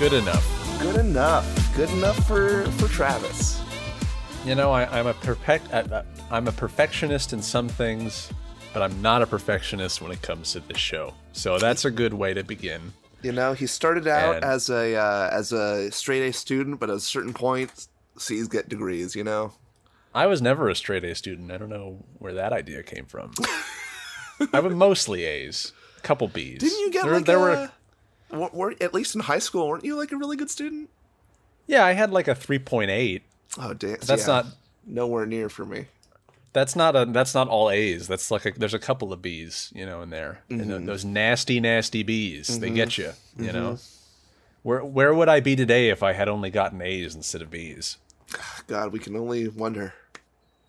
Good enough. Good enough. Good enough for for Travis. You know, I, I'm a perfect. I, I'm a perfectionist in some things, but I'm not a perfectionist when it comes to this show. So that's a good way to begin. You know, he started out And- as a uh, as a straight A student, but at a certain point, C's get degrees. You know. I was never a straight A student. I don't know where that idea came from. I was mostly A's, a couple B's. Didn't you get there, like there a? were? Wa- were- at least in high school, weren't you like a really good student? Yeah, I had like a 3.8. Oh, damn. That's yeah. not. nowhere near for me. That's not a. That's not all A's. That's like a, there's a couple of B's, you know, in there. And Mm-hmm. th- those nasty, nasty B's, they get you. You know. Where where would I be today if I had only gotten A's instead of B's? God, we can only wonder.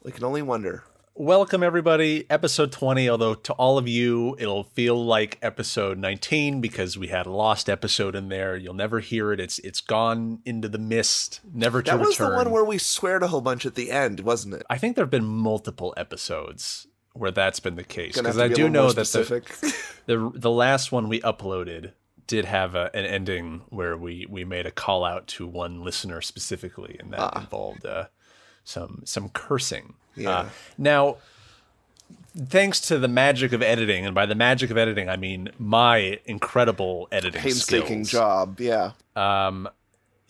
We can only wonder. Welcome everybody, episode 20. Although to all of you, it'll feel like episode 19 because we had a lost episode in there. You'll never hear it. It's it's gone into the mist, never to That was the one where we sweared a whole bunch at the end, wasn't it? I think there have been multiple episodes where that's been the case because I do know that the, the the last one we uploaded did have a, an ending where we we made a call out to one listener specifically, and that Ah. involved uh, some some cursing. Yeah. Uh, now, thanks to the magic of editing, and by the magic of editing, I mean my incredible editing painstaking skills. job. Yeah. Um,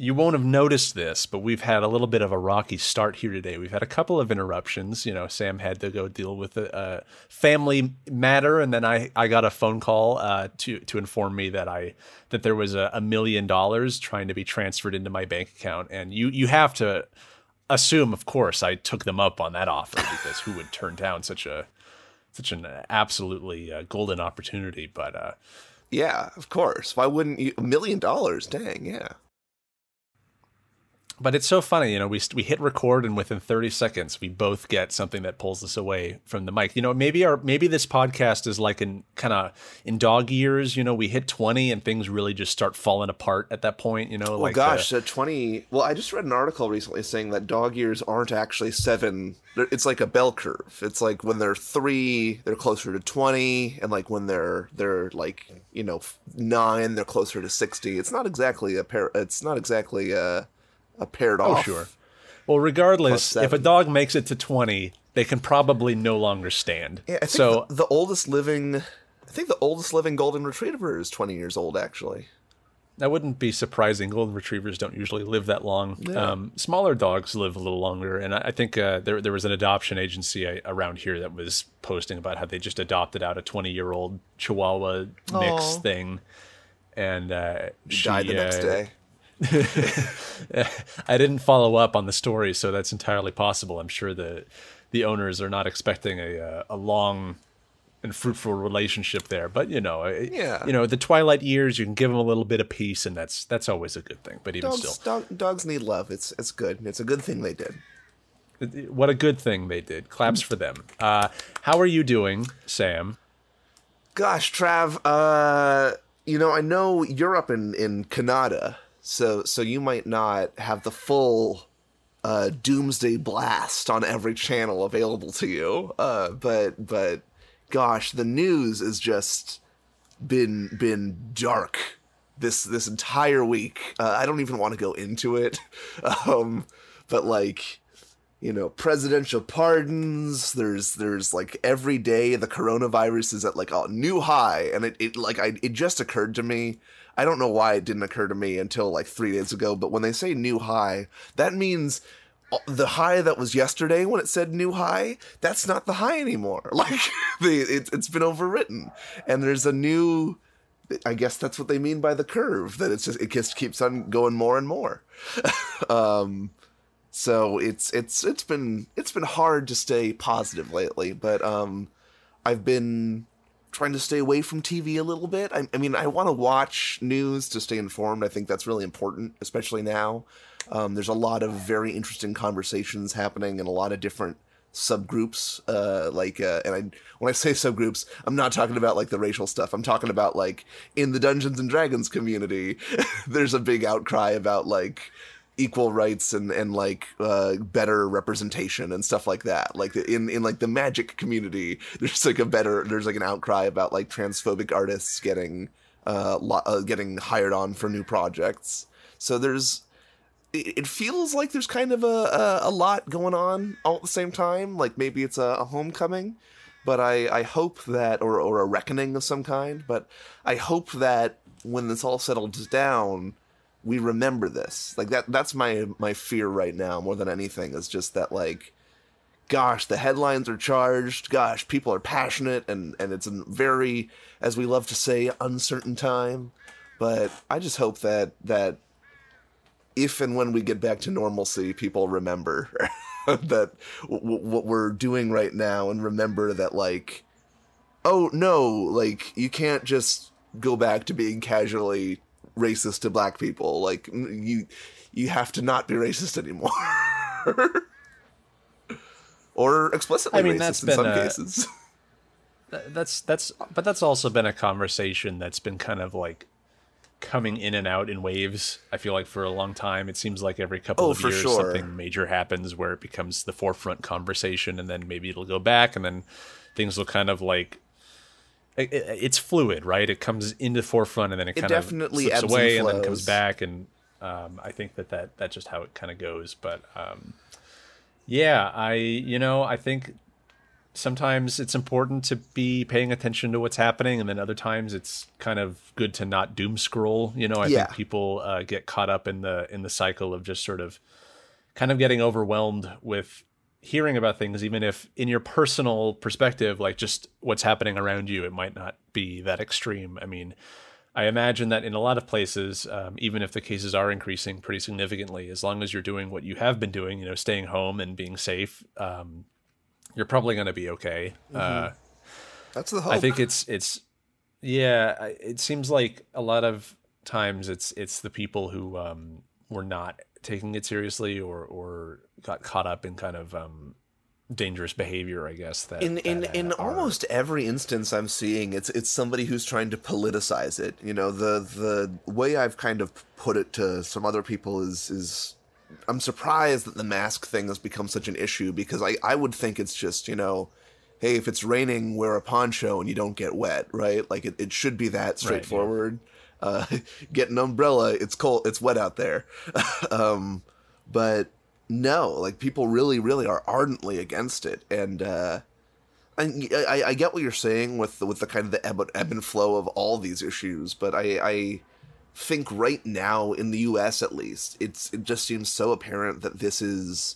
you won't have noticed this, but we've had a little bit of a rocky start here today. We've had a couple of interruptions. You know, Sam had to go deal with a, a family matter, and then I, I got a phone call uh, to to inform me that I that there was a, a million dollars trying to be transferred into my bank account, and you you have to assume, of course, I took them up on that offer because who would turn down such a such an absolutely uh, golden opportunity? But uh, Yeah, of course. Why wouldn't you? A million dollars. Dang, yeah. But it's so funny, you know. We we hit record, and within thirty seconds, we both get something that pulls us away from the mic. You know, maybe our maybe this podcast is like in kind of in dog years. You know, we hit twenty, and things really just start falling apart at that point. You know, Well, like gosh, uh, uh, 20. Well, I just read an article recently saying that dog years aren't actually seven. It's like a bell curve. It's like when they're three, they're closer to 20, and like when they're they're like you know nine, they're closer to 60. It's not exactly a pair. It's not exactly a a paired oh off. sure. Well, regardless, if a dog makes it to twenty, they can probably no longer stand. Yeah, I think so the, the oldest living. I think the oldest living golden retriever is 20 years old. Actually. That wouldn't be surprising. Golden retrievers don't usually live that long. Um, smaller dogs live a little longer, and I, I think uh, there there was an adoption agency uh, around here that was posting about how they just adopted out a twenty year old Chihuahua mix Aw. thing, and uh, she, Died the next uh, day. I didn't follow up on the story, so that's entirely possible. I'm sure the the owners are not expecting a uh, a long and fruitful relationship there, but you know, Yeah. you know, the twilight years, you can give them a little bit of peace, and that's that's always a good thing. But even Dogs, still, dog, dogs need love. It's it's good. It's a good thing they did. what a good thing they did. Claps for them. Uh, how are you doing, Sam? Gosh, Trav, uh, you know, I know you're up in in Canada, so so you might not have the full uh, doomsday blast on every channel available to you. Uh, but but gosh, the news has just been been dark this this entire week. Uh, I don't even want to go into it, um, but like you know presidential pardons there's there's like every day the coronavirus is at like a new high and it, it like I, it just occurred to me i don't know why it didn't occur to me until like three days ago but when they say new high that means uh, the high that was yesterday when it said new high that's not the high anymore like the, it, it's been overwritten and there's a new I guess that's what they mean by the curve. That it's just it just keeps on going more and more. um, so it's it's it's been it's been hard to stay positive lately, but um, I've been trying to stay away from TV a little bit. I, I mean, I want to watch news to stay informed. I think that's really important, especially now. Um, there's a lot of very interesting conversations happening in a lot of different subgroups uh like uh and i when i say subgroups i'm not talking about like the racial stuff i'm talking about like in the dungeons and dragons community there's a big outcry about like equal rights and and like uh better representation and stuff like that. Like in in like the magic community there's like a better there's like an outcry about like transphobic artists getting uh, lo- uh getting hired on for new projects. So there's it feels like there's kind of a, a, a lot going on all at the same time. Like maybe it's a, a homecoming, but I, I hope that, or, or a reckoning of some kind, but I hope that when this all settles down, we remember this. Like that, that's my, my fear right now more than anything is just that like, gosh, the headlines are charged. Gosh, people are passionate and, and it's a very, as we love to say, uncertain time. But I just hope that, that if and when we get back to normalcy, people remember that w- what we're doing right now and remember that, like, oh no, like, you can't just go back to being casually racist to black people. Like, you, you have to not be racist anymore. or explicitly I mean, racist that's in some a- cases. That's that's but that's also been a conversation that's been kind of like coming in and out in waves. I feel like for a long time it seems like every couple Oh, of years sure. something major happens where it becomes the forefront conversation and then maybe it'll go back and then things will kind of like it, it- it's fluid, right? It comes into the forefront and then it, kind definitely of slips and away and, then comes back and um, I think that, that that's just how it kind of goes. But um, yeah, I you know I think sometimes it's important to be paying attention to what's happening and then other times it's kind of good to not doom scroll you know i Yeah. think people uh, get caught up in the in the cycle of just sort of kind of getting overwhelmed with hearing about things even if in your personal perspective like just what's happening around you it might not be that extreme i mean i imagine that in a lot of places um, even if the cases are increasing pretty significantly as long as you're doing what you have been doing you know staying home and being safe um, you're probably going to be okay uh, That's the hope. I think it's it's yeah. It seems like a lot of times it's it's the people who um, were not taking it seriously or or got caught up in kind of um, dangerous behavior. I guess that in in uh, in are- almost every instance I'm seeing it's it's somebody who's trying to politicize it. You know, the the way I've kind of put it to some other people is is I'm surprised that the mask thing has become such an issue because I I would think it's just, you know, hey, if it's raining, wear a poncho and you don't get wet, right? Like it, it should be that straightforward. Uh, get an umbrella. It's cold. It's wet out there. um, but no, like people really, really are ardently against it, and uh, I, I, I get what you're saying with the, with the kind of the ebb, ebb and flow of all these issues, but I, I think right now in the U.S. at least, it's it just seems so apparent that this is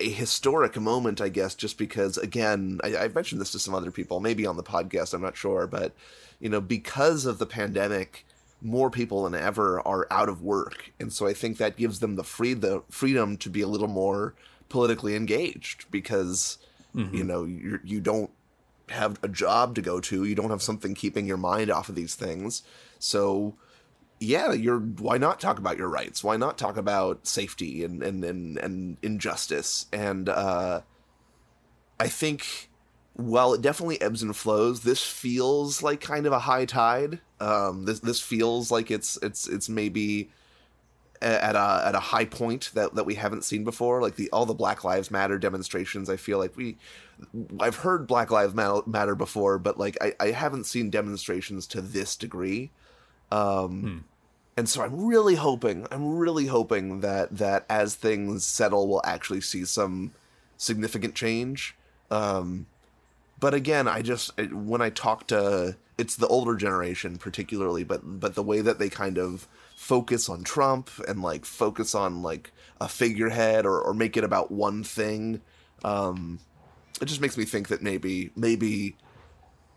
a historic moment, I guess, just because again, I, I've mentioned this to some other people, maybe on the podcast, I'm not sure, but you know, because of the pandemic, more people than ever are out of work, and so I think that gives them the free the freedom to be a little more politically engaged because mm-hmm. you know you you don't have a job to go to, you don't have something keeping your mind off of these things, so yeah, you're why not talk about your rights? Why not talk about safety and and and, and injustice? And uh, I think while it definitely ebbs and flows, this feels like kind of a high tide. Um, this this feels like it's it's it's maybe at a at a high point that, that we haven't seen before. Like the all the Black Lives Matter demonstrations, I feel like we I've heard Black Lives Matter before, but like I, I haven't seen demonstrations to this degree. Um, And so I'm really hoping, I'm really hoping that that as things settle, we'll actually see some significant change. Um, but again, I just when I talk to it's the older generation particularly, but but the way that they kind of focus on Trump and like focus on like a figurehead or or make it about one thing, um, it just makes me think that maybe maybe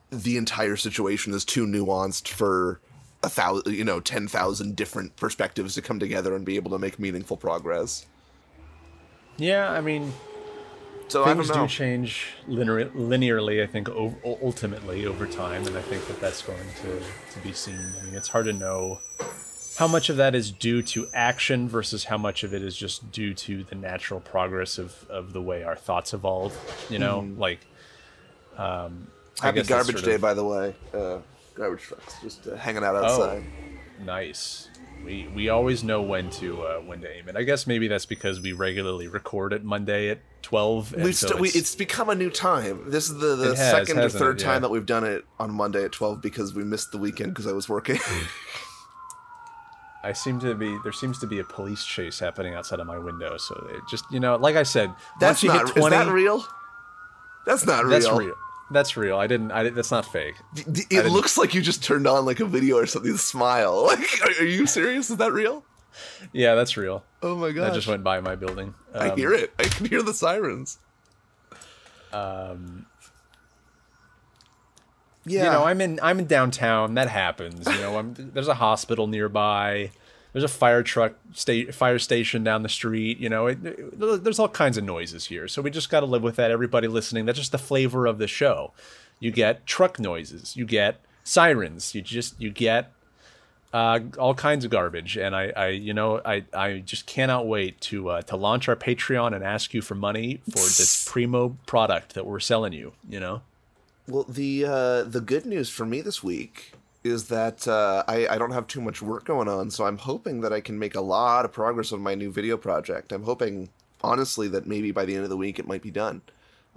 the entire situation is too nuanced for a thousand, you know, ten thousand different perspectives to come together and be able to make meaningful progress. yeah. I mean, So things do change linear, linearly. I think o- ultimately over time, and I think that that's going to to be seen. I mean, it's hard to know how much of that is due to action versus how much of it is just due to the natural progress of of the way our thoughts evolve. You know, like. Um, Happy garbage sort day, by the way. Uh, garbage trucks, just uh, hanging out Oh, outside. nice. We we always know when to uh, when to aim it. I guess maybe that's because we regularly record it Monday at twelve. and We've so we, it's- it's become a new time. This is the, the has, second or third it? time that we've done it on Monday at twelve because we missed the weekend because I was working. I seem to be there seems to be a police chase happening outside of my window. So it just you know, like I said, That's once you not. hit 20, is that real? That's not real. That's real. That's real. I didn't. I that's not fake. D- It looks like you just turned on like a video or something. Smile. Like, are, are you serious? Is that real? Yeah, that's real. Oh my god! That just went by my building. I Um, hear it. I can hear the sirens. Um, Yeah. you know, I'm in I'm in downtown. That happens. You know, I'm, there's a hospital nearby. There's a fire truck sta- fire station down the street. You know, it, it- there's all kinds of noises here. So we just got to live with that. Everybody listening, that's just the flavor of the show. You get truck noises. You get sirens. You just you get uh, all kinds of garbage. And I, I you know, I, I just cannot wait to uh, to launch our Patreon and ask you for money for this primo product that we're selling you. You know. Well, the uh, the good news for me this week is that uh, I, I don't have too much work going on, so I'm hoping that I can make a lot of progress on my new video project. I'm hoping, honestly, that maybe by the end of the week it might be done.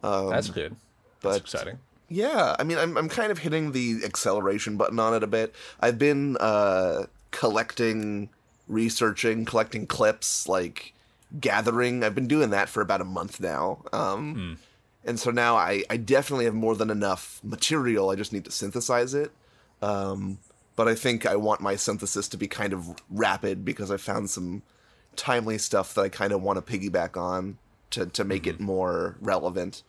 Um, That's good. but- That's exciting. Yeah, I mean, I'm I'm kind of hitting the acceleration button on it a bit. I've been uh, collecting, researching, collecting clips, like gathering. I've been doing that for about a month now. Um, And so now I, I definitely have more than enough material. I just need to synthesize it. Um, but I think I want my synthesis to be kind of rapid because I found some timely stuff that I kind of want to piggyback on to, to make it more relevant.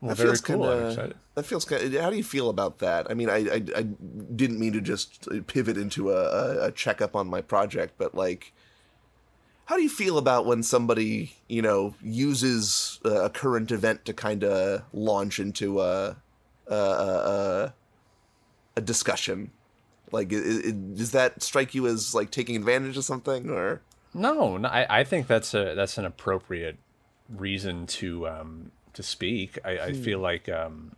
Well, That very feels cool. kinda- I'm excited. That feels kind. How do you feel about that? I mean, I, I I didn't mean to just pivot into a, a, a checkup on my project, but like, how do you feel about when somebody you know uses a current event to kind of launch into a a, a a discussion? Like, i i does that strike you as like taking advantage of something, or No, no I, I think that's a that's an appropriate reason to um, to speak. I, I feel like um,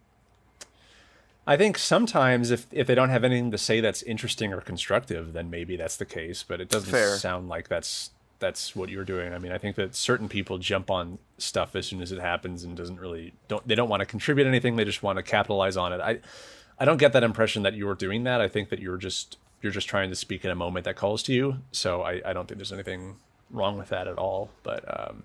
I think sometimes if if they don't have anything to say that's interesting or constructive, then maybe that's the case. But it doesn't Fair. sound like that's that's what you're doing. I mean, I think that certain people jump on stuff as soon as it happens and doesn't really don't they don't want to contribute anything. They just want to capitalize on it. I I don't get that impression that you're doing that. I think that you're just you're just trying to speak in a moment that calls to you. So I, I don't think there's anything wrong with that at all. But um,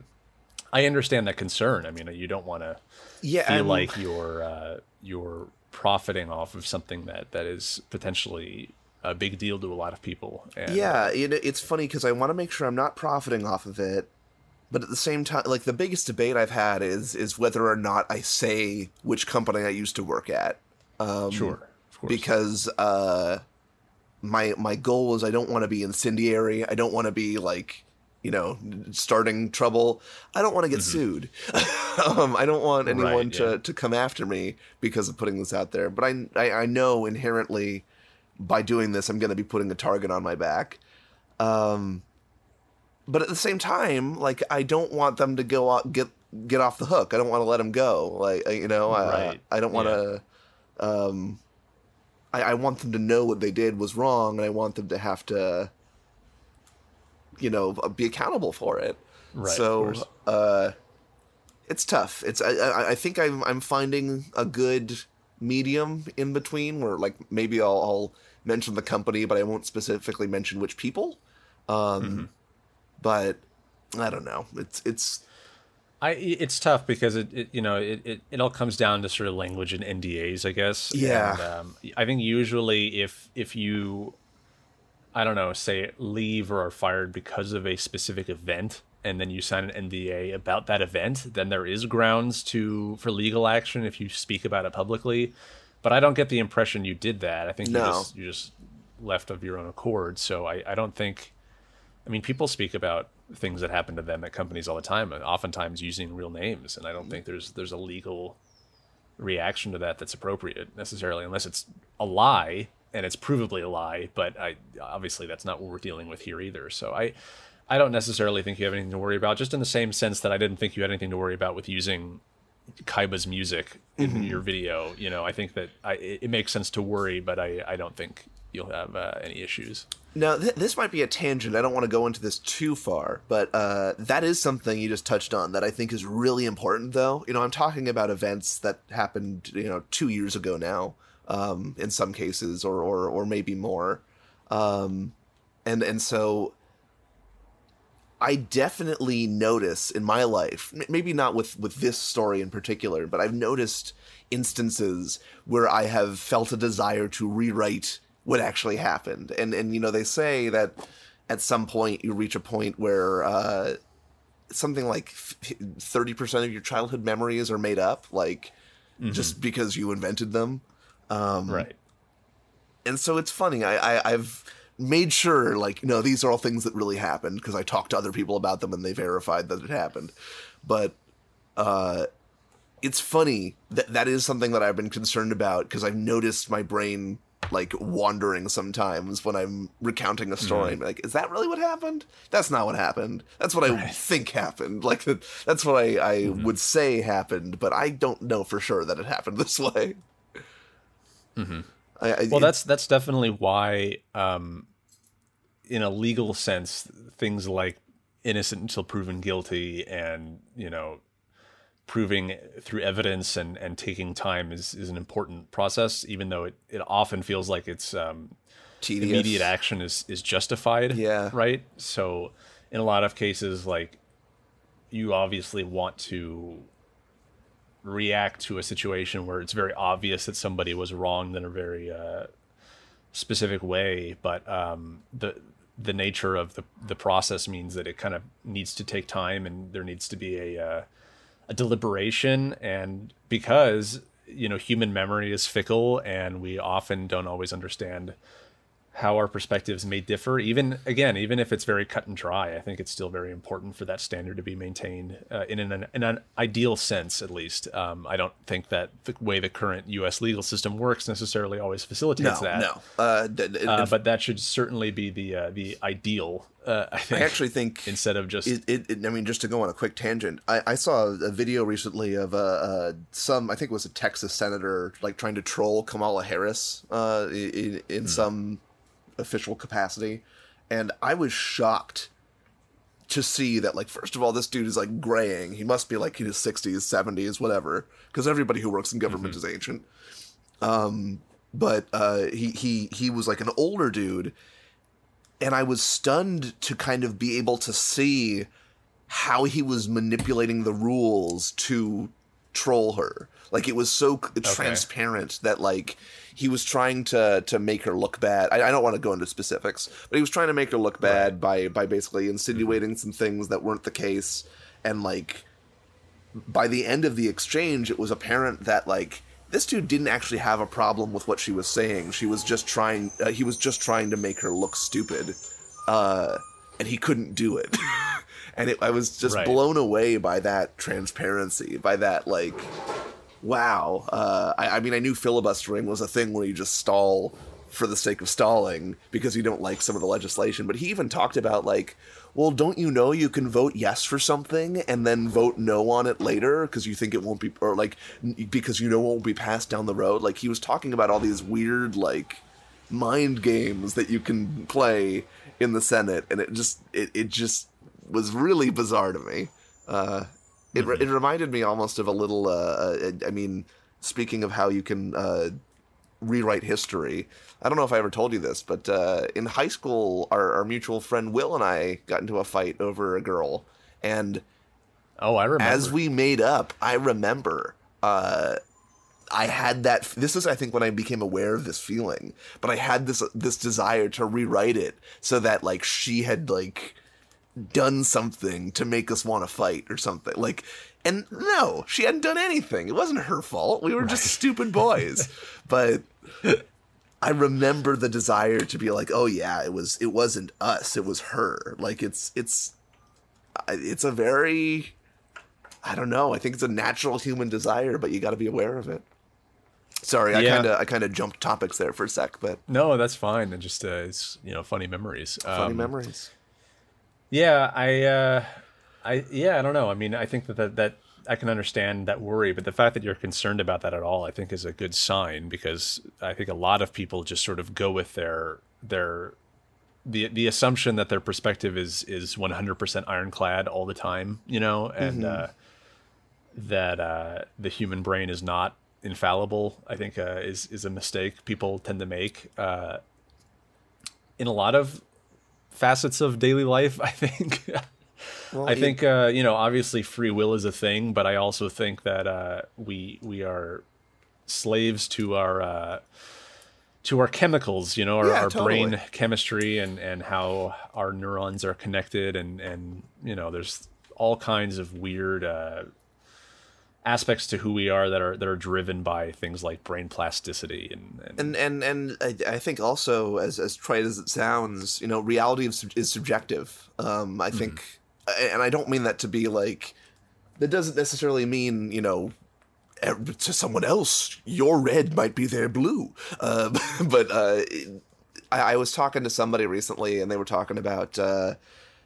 I understand that concern. I mean, you don't want to yeah, feel I'm- like you're uh, you're profiting off of something that that is potentially a big deal to a lot of people. And, Yeah, it, it's funny because I want to make sure I'm not profiting off of it, but at the same time, like the biggest debate I've had is is whether or not I say which company I used to work at. Um, sure, of course. because uh, my my goal is I don't want to be incendiary. I don't want to be like you know starting trouble. I don't want to get sued. um, I don't want anyone Mm-hmm. Right, to yeah. to come after me because of putting this out there. But I I, I know inherently by doing this I'm going to be putting a target on my back. Um, but at the same time, like I don't want them to go out, get get off the hook. I don't want to let them go. Like uh, you know, I, Right. I don't want to. Um, I, I want them to know what they did was wrong, and I want them to have to, you know, be accountable for it. Right, so, uh, it's tough. It's I, I, I think I'm I'm finding a good medium in between where like maybe I'll, I'll mention the company, but I won't specifically mention which people. Um, Mm-hmm. but I don't know. It's it's I it's tough because it, it you know it, it, it all comes down to sort of language and NDAs I guess Yeah. and, um, I think usually if if you I don't know say leave or are fired because of a specific event and then you sign an NDA about that event then there is grounds to for legal action if you speak about it publicly but I don't get the impression you did that I think No. you just you just left of your own accord so I, I don't think I mean, people speak about things that happen to them at companies all the time, and oftentimes using real names. And I don't think there's there's a legal reaction to that that's appropriate necessarily, unless it's a lie and it's provably a lie. But I obviously that's not what we're dealing with here either. So I I don't necessarily think you have anything to worry about. Just in the same sense that I didn't think you had anything to worry about with using Kaiba's music in your video. You know, I think that I, it, it makes sense to worry, but I I don't think you'll have uh, any issues. Now, th- this might be a tangent. I don't want to go into this too far, but uh, that is something you just touched on that I think is really important, though. You know, I'm talking about events that happened, you know, two years ago now, um, in some cases, or, or, or maybe more. Um, and and so I definitely notice in my life, m- maybe not with with this story in particular, but I've noticed instances where I have felt a desire to rewrite what actually happened. And and you know they say that at some point you reach a point where uh, something like thirty percent of your childhood memories are made up, like just because you invented them. Um, right. and so it's funny. I, I I've made sure like no, these are all things that really happened because I talked to other people about them and they verified that it happened. But uh, it's funny that that is something that I've been concerned about because I've noticed my brain like wandering sometimes when I'm recounting a story. I'm Like, is that really what happened? That's not what happened. That's what I think happened. Like that's what I, I would say happened, but I don't know for sure that it happened this way. mm-hmm. I, I, Well, that's that's definitely why, um, in a legal sense, things like innocent until proven guilty, and you know, proving through evidence and and taking time is is an important process. Even though it it often feels like it's um, tedious. immediate action is is justified. Yeah. Right. So in a lot of cases, like you obviously want to react to a situation where it's very obvious that somebody was wronged in a very uh, specific way, but um, the the nature of the the process means that it kind of needs to take time, and there needs to be a uh, a deliberation, and because you know human memory is fickle, and we often don't always understand how our perspectives may differ. Even again even if it's very cut and dry i think it's still very important for that standard to be maintained uh, in an in an ideal sense at least. Um, i don't think that the way the current us legal system works necessarily always no, facilitates that. no. Uh, d- d- uh, but that should certainly be the uh, the ideal uh, i think I actually think instead of just it, it, it- I mean, just to go on a quick tangent, I, I saw a video recently of uh, uh, some, I think it was a Texas senator, like trying to troll Kamala Harris uh, in, in some official capacity, and I was shocked to see that, like, first of all, this dude is like graying. He must be like in his sixties, seventies, whatever, because everybody who works in government is ancient. Um, but uh, he he he was like an older dude and I was stunned to kind of be able to see how he was manipulating the rules to troll her. Like it was so c transparent that like he was trying to to make her look bad. I, I don't want to go into specifics, but he was trying to make her look bad by by basically insinuating some things that weren't the case, and like by the end of the exchange, it was apparent that like this dude didn't actually have a problem with what she was saying. She was just trying. Uh, he was just trying to make her look stupid, uh, and he couldn't do it. and it, I was just Right. blown away by that transparency, by that like, wow. Uh, I, I mean, I knew filibustering was a thing where you just stall for the sake of stalling because you don't like some of the legislation. But he even talked about like, well, don't you know you can vote yes for something and then vote no on it later because you think it won't be, or like because you know it won't be passed down the road. Like he was talking about all these weird like mind games that you can play in the Senate, and it just it, it just was really bizarre to me. Uh, it re- it reminded me almost of a little. Uh, uh, I mean, speaking of how you can uh, rewrite history, I don't know if I ever told you this, but uh, in high school, our, our mutual friend Will and I got into a fight over a girl, and oh i remember as we made up, I remember uh, I had that. This is, I think, when I became aware of this feeling. But I had this this desire to rewrite it so that like she had like done something to make us want to fight or something. Like, and no, she hadn't done anything. It wasn't her fault. We were just stupid boys. but I remember the desire to be like, oh yeah, it was. It wasn't us. It was her. Like it's it's it's a very I don't know. I think it's a natural human desire, but you got to be aware of it. Sorry, I Yeah. kind of I kind of jumped topics there for a sec, but no that's fine and just uh, it's you know funny memories funny Um, memories. Yeah, I, uh, I, yeah, I don't know. I mean, I think that, that that I can understand that worry, but the fact that you're concerned about that at all, I think, is a good sign because I think a lot of people just sort of go with their their the the assumption that their perspective is is 100% ironclad all the time, you know, and uh, that uh, the human brain is not infallible. I think uh, is is a mistake people tend to make. Uh, in a lot of facets of daily life. I think. I think uh, you know, obviously, free will is a thing, but I also think that uh, we we are slaves to our uh, to our chemicals. You know, our, Yeah, our totally. brain chemistry and and how our neurons are connected, and and you know, there's all kinds of weird. Aspects to who we are that are that are driven by things like brain plasticity and, and, and and and I, I think also as as trite as it sounds, you know, reality is, is subjective. Um, I think, and I don't mean that to be like that doesn't necessarily mean you know to someone else your red might be their blue. Uh, but uh, I, I was talking to somebody recently, and they were talking about uh,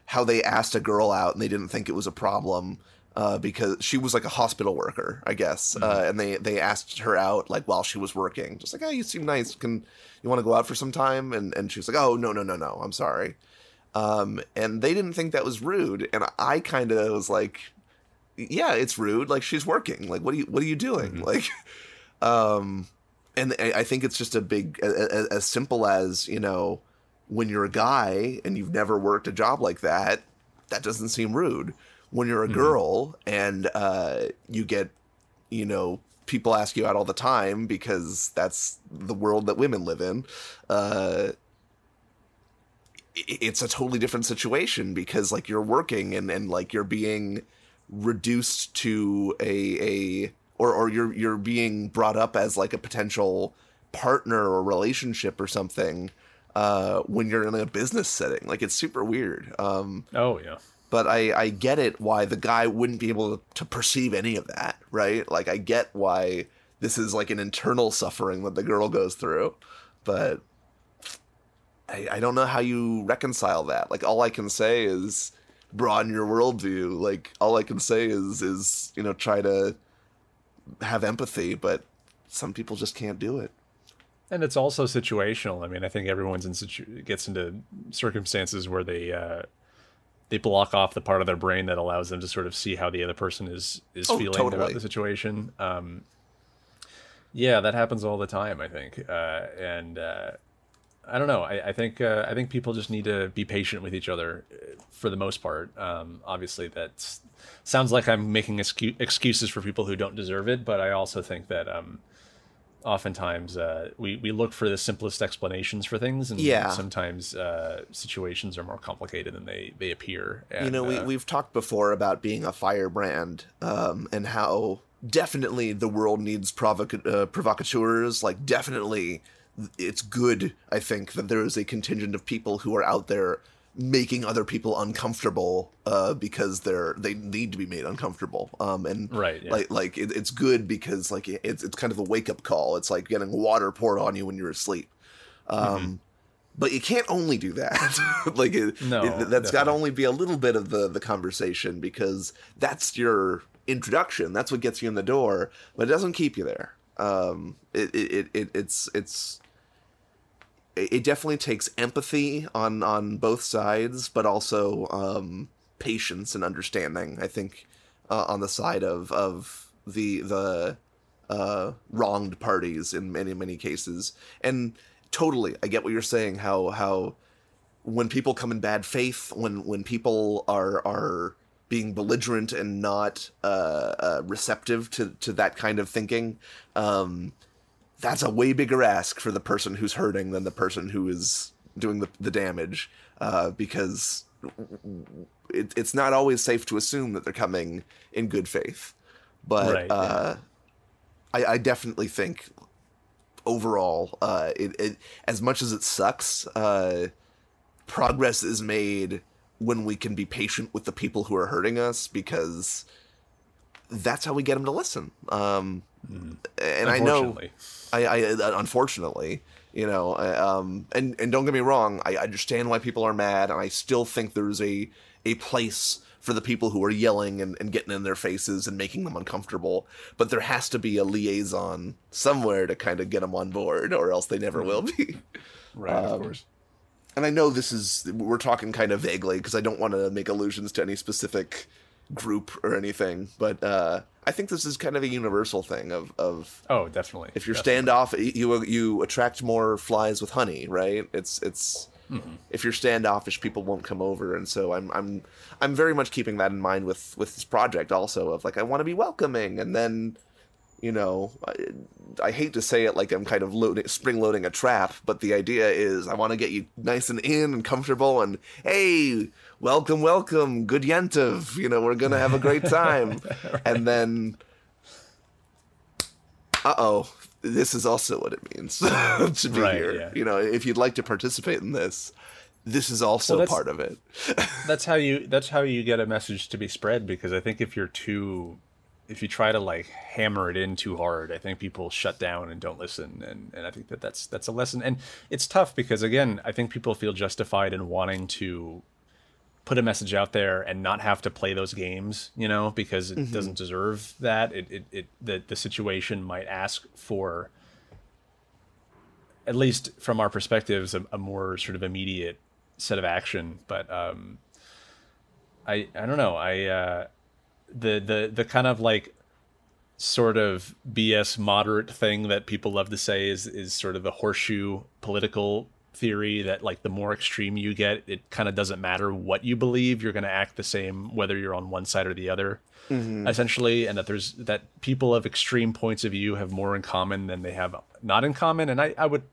how they asked a girl out, and they didn't think it was a problem. Uh, because she was like a hospital worker, I guess, uh, and they they asked her out like while she was working, just like, "Oh, you seem nice. Can you want to go out for some time?" And and she was like, "Oh, no, no, no, no. I'm sorry." Um, and they didn't think that was rude, and I kind of was like, "Yeah, it's rude. Like she's working. Like what are you what are you doing? Like, um, and I, I think it's just a big a- a- as simple as you know when you're a guy and you've never worked a job like that, that doesn't seem rude. When you're a girl and uh, you get, you know, people ask you out all the time because that's the world that women live in. Uh, it's a totally different situation because like you're working and, and like you're being reduced to a a or or you're you're being brought up as like a potential partner or relationship or something uh when you're in a business setting. Like it's super weird. Um oh yeah but I, I get it why the guy wouldn't be able to perceive any of that, right? Like I get why this is like an internal suffering that the girl goes through, but I, I don't know how you reconcile that. Like all I can say is broaden your worldview. Like all I can say is is you know try to have empathy, but some people just can't do it. And it's also situational. I mean, I think everyone's in situ- gets into circumstances where they uh, they block off the part of their brain that allows them to sort of see how the other person is is Oh, feeling totally. about the situation. Um, yeah, that happens all the time. I think, uh, and uh, I don't know. I, I think uh, I think people just need to be patient with each other uh, for the most part. Um, obviously, that sounds like I'm making excu- excuses for people who don't deserve it, but I also think that. Um, oftentimes uh, we we look for the simplest explanations for things, and Yeah. sometimes uh, situations are more complicated than they they appear. And, you know, we, uh, we've talked before about being a firebrand um, and how definitely the world needs provoca- uh, provocateurs. Like, definitely it's good, I think, that there is a contingent of people who are out there making other people uncomfortable uh, because they're they need to be made uncomfortable. Um, and Right, yeah. like like it, it's good because like it- it's, it's kind of a wake-up call. It's like getting water poured on you when you're asleep. Um, but you can't only do that. Like it, No, it- that's got to only be a little bit of the the conversation because that's your introduction. That's what gets you in the door but it doesn't keep you there. Um it, it, it it's it's it it definitely takes empathy on on both sides but also um patience and understanding i think uh, on the side of of the the uh wronged parties in many many cases. And totally i get what you're saying how how when people come in bad faith, when when people are are being belligerent and not uh, uh, receptive to to that kind of thinking, um, that's a way bigger ask for the person who's hurting than the person who is doing the the damage, uh, because it, it's not always safe to assume that they're coming in good faith. But Right, yeah. uh, I, I definitely think overall, uh, it, it as much as it sucks, uh, progress is made when we can be patient with the people who are hurting us because that's how we get them to listen. Um, and I know, I, I uh, unfortunately, you know, um, and and don't get me wrong, I understand why people are mad, and I still think there's a a place for the people who are yelling and, and getting in their faces and making them uncomfortable. But there has to be a liaison somewhere to kind of get them on board, or else they never will be. right, um, of course. And I know this is we're talking kind of vaguely because I don't want to make allusions to any specific group or anything, but uh, I think this is kind of a universal thing of of Oh, definitely. if you're Definitely. standoff, you you attract more flies with honey, right? It's it's if you're standoffish, people won't come over, and so I'm I'm I'm very much keeping that in mind with with this project also of like I want to be welcoming, and then you know I, I hate to say it like I'm kind of loading spring loading a trap, but the idea is I want to get you nice and in and comfortable, and hey, welcome, welcome, good Yentov, you know we're gonna have a great time, and then uh oh, this is also what it means to be Right, here. yeah. You know, if you'd like to participate in this, this is also Well, part of it. that's how you that's how you get a message to be spread because I think if you're too if you try to like hammer it in too hard, I think people shut down and don't listen and and I think that that's that's a lesson and it's tough because again, I think people feel justified in wanting to put a message out there and not have to play those games, you know, because it doesn't deserve that. It, it, it the, the situation might ask for, at least from our perspectives, a, a more sort of immediate set of action. But um, I I don't know. I uh, the the the kind of like sort of BS moderate thing that people love to say is is sort of the horseshoe political theory that like the more extreme you get it kind of doesn't matter what you believe. You're going to act the same whether you're on one side or the other mm-hmm. essentially and that there's that people of extreme points of view have more in common than they have not in common. And I, I would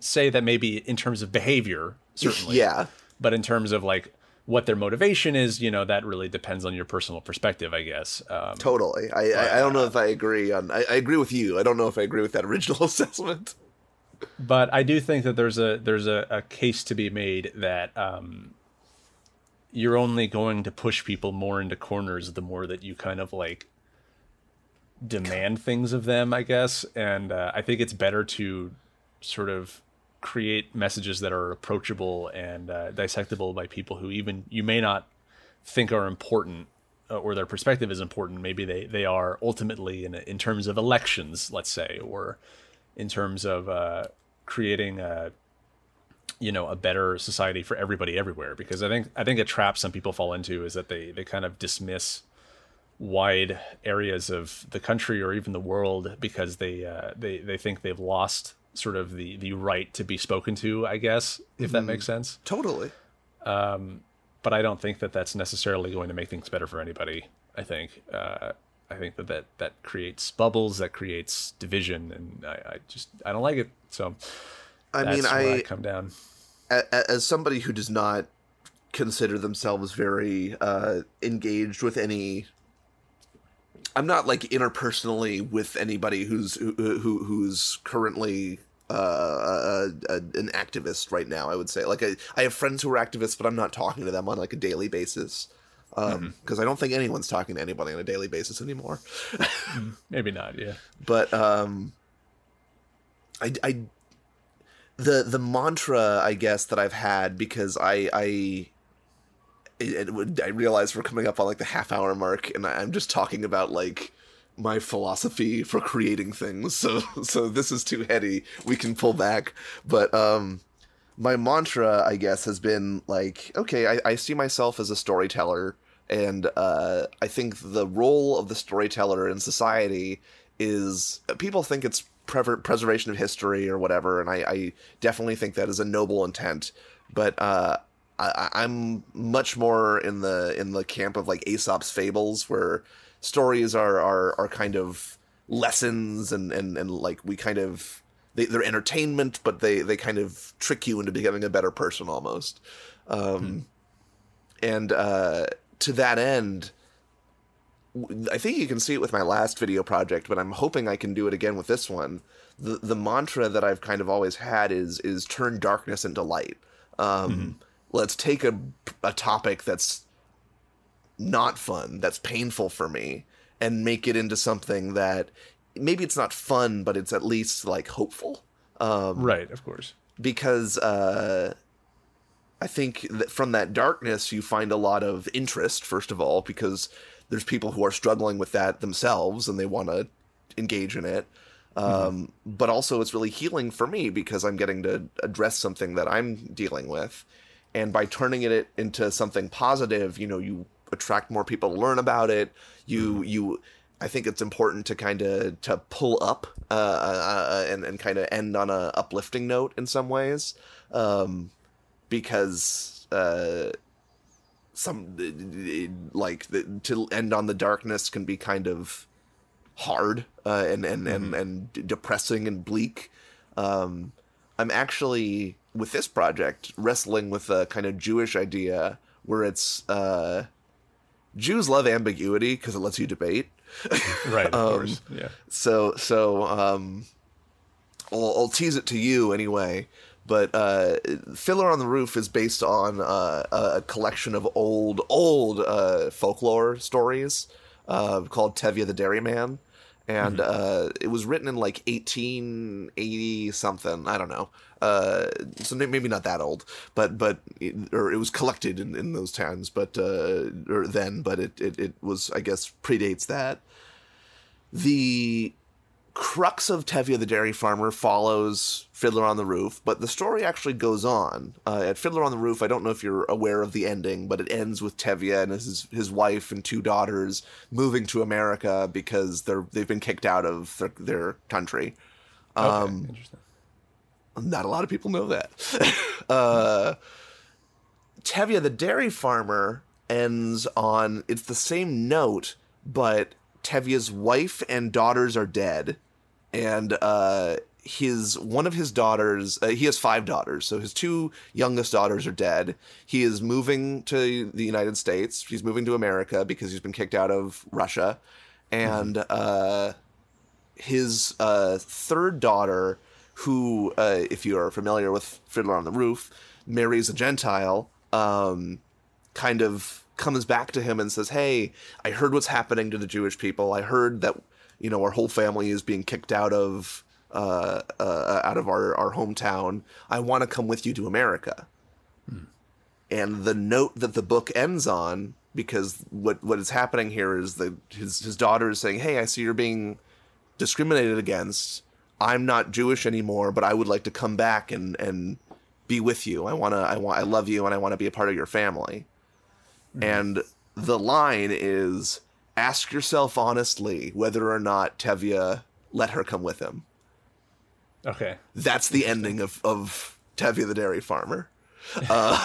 say that maybe in terms of behavior certainly. Yeah. but in terms of like what their motivation is you know that really depends on your personal perspective i guess um, Totally. I, I, I don't know if I agree on. I, I agree with you. I don't know if I agree with that original assessment. but I do think that there's a there's a, a case to be made that um, you're only going to push people more into corners the more that you kind of like demand things of them, I guess. And uh, I think it's better to sort of create messages that are approachable and uh, dissectable by people who even you may not think are important uh, or their perspective is important. Maybe they, they are ultimately in, in terms of elections, let's say, or in terms of uh, creating a you know a better society for everybody everywhere because i think i think a trap some people fall into is that they they kind of dismiss wide areas of the country or even the world because they uh, they they think they've lost sort of the the right to be spoken to i guess if that makes sense Totally. but i don't think that that's necessarily going to make things better for anybody i think uh, i think that, that that creates bubbles that creates division and i, I just i don't like it so I mean, I, I come down as somebody who does not consider themselves very uh, engaged with any. I'm not like interpersonally with anybody who's who, who who's currently uh, a, a, an activist right now. I would say like I, I have friends who are activists, but I'm not talking to them on like a daily basis um, mm-hmm. because I don't think anyone's talking to anybody on a daily basis anymore. Mm, maybe not yeah but um I, I the the mantra I guess that I've had because I I it, it I realize we're coming up on like the half hour mark and I, I'm just talking about like my philosophy for creating things. So so this is too heady. We can pull back. But um my mantra I guess has been like okay I, I see myself as a storyteller. And uh, I think the role of the storyteller in society is people think it's preservation of history or whatever, and I, I definitely think that is a noble intent. But uh, I, I'm much more in the in the camp of like Aesop's fables, where stories are are, are kind of lessons and, and, and like we kind of they, they're entertainment, but they they kind of trick you into becoming a better person almost. Um, And uh, to that end, I think you can see it with my last video project, but I'm hoping I can do it again with this one. The the mantra that I've kind of always had is is turn darkness into light. Um, Let's take a a topic that's not fun, that's painful for me, and make it into something that maybe it's not fun, but it's at least like hopeful. Um, right of course because uh, I think that from that darkness you find a lot of interest. First of all, because there's people who are struggling with that themselves and they want to engage in it. Um, But also, it's really healing for me because I'm getting to address something that I'm dealing with, and by turning it into something positive, you know, you attract more people to learn about it. You you. I think it's important to kind of to pull up uh, uh, and and kind of end on a uplifting note in some ways. Um, because uh, some like the, to end on the darkness can be kind of hard uh, and and, mm-hmm. and and depressing and bleak. Um, I'm actually with this project wrestling with a kind of Jewish idea where it's uh, Jews love ambiguity because it lets you debate. right. Of um, course. Yeah. So so um, I'll, I'll tease it to you anyway but uh, Fiddler on the Roof is based on uh, a collection of old, old uh, folklore stories uh, called Tevye the Dairyman. And mm-hmm. Uh, it was written in like 1880 something. I don't know. Uh, so maybe not that old, but but it, or it was collected in, in those times, but or then, but it, it it was I guess predates that. The crux of Tevye the Dairy Farmer follows Fiddler on the Roof, but the story actually goes on. Uh, at Fiddler on the Roof, I don't know if you're aware of the ending, but it ends with Tevye and his his wife and two daughters moving to America because they're they've been kicked out of their, their country. Um, okay, interesting. Not a lot of people know that. uh, Tevye the Dairy Farmer ends on it's the same note, but Tevye's wife and daughters are dead and uh, his one of his daughters uh, he has five daughters so his two youngest daughters are dead he is moving to the united states he's moving to america because he's been kicked out of russia and mm-hmm. uh, his uh, third daughter who uh, if you are familiar with fiddler on the roof marries a gentile um, kind of comes back to him and says hey i heard what's happening to the jewish people i heard that you know our whole family is being kicked out of uh, uh, out of our, our hometown. I want to come with you to America. Hmm. And the note that the book ends on, because what what is happening here is that his his daughter is saying, "Hey, I see you're being discriminated against. I'm not Jewish anymore, but I would like to come back and and be with you. I wanna I want I love you and I want to be a part of your family." Hmm. And the line is ask yourself honestly whether or not Tevye let her come with him. Okay. That's the ending of, of Tevye the dairy farmer. Uh,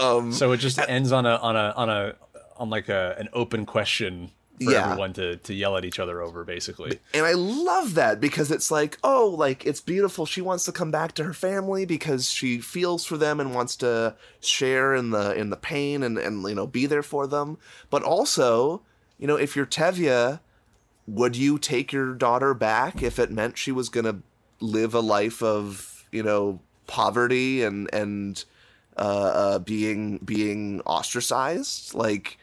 um, so it just ends on a on a on a on like a an open question for yeah. everyone to to yell at each other over basically. And I love that because it's like, oh, like it's beautiful. She wants to come back to her family because she feels for them and wants to share in the in the pain and and you know be there for them. But also, you know, if you're Tevye, would you take your daughter back if it meant she was going to live a life of, you know, poverty and and uh, uh, being being ostracized? Like,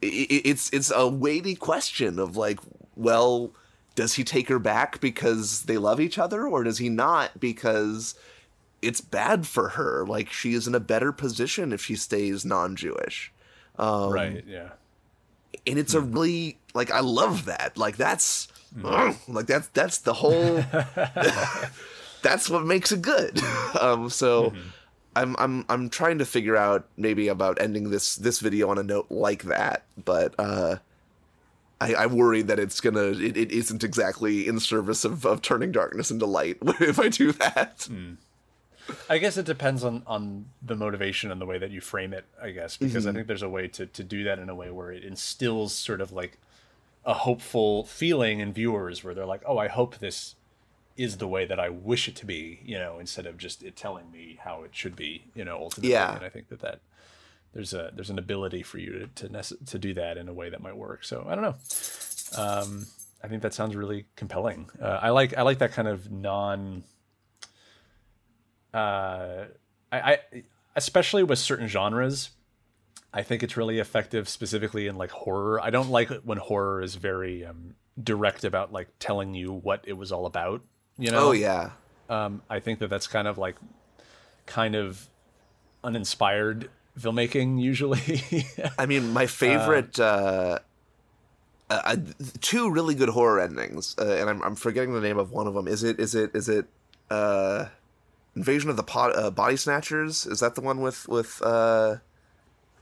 it's it's a weighty question of like, well, does he take her back because they love each other, or does he not because it's bad for her? Like, she is in a better position if she stays non-Jewish. Um, right. Yeah and it's a hmm. really like I love that. Like that's mm. like that's that's the whole. that's what makes it good. Um, so. Mm-hmm. I'm I'm I'm trying to figure out maybe about ending this this video on a note like that, but uh, I, I worry that it's gonna it, it isn't exactly in service of, of turning darkness into light if I do that. Mm. I guess it depends on on the motivation and the way that you frame it. I guess because mm-hmm. I think there's a way to to do that in a way where it instills sort of like a hopeful feeling in viewers where they're like, oh, I hope this is the way that I wish it to be, you know, instead of just it telling me how it should be, you know, ultimately. Yeah. And I think that that there's a there's an ability for you to to, to do that in a way that might work. So I don't know. Um, I think that sounds really compelling. Uh, I like I like that kind of non uh, I, I especially with certain genres, I think it's really effective specifically in like horror. I don't like when horror is very um, direct about like telling you what it was all about. You know? Oh yeah. Um, I think that that's kind of like kind of uninspired filmmaking usually. I mean, my favorite. Uh, uh, uh, two really good horror endings, uh, and I'm, I'm forgetting the name of one of them. Is it? Is it? Is it? Uh, Invasion of the pod, uh, Body Snatchers. Is that the one with with uh,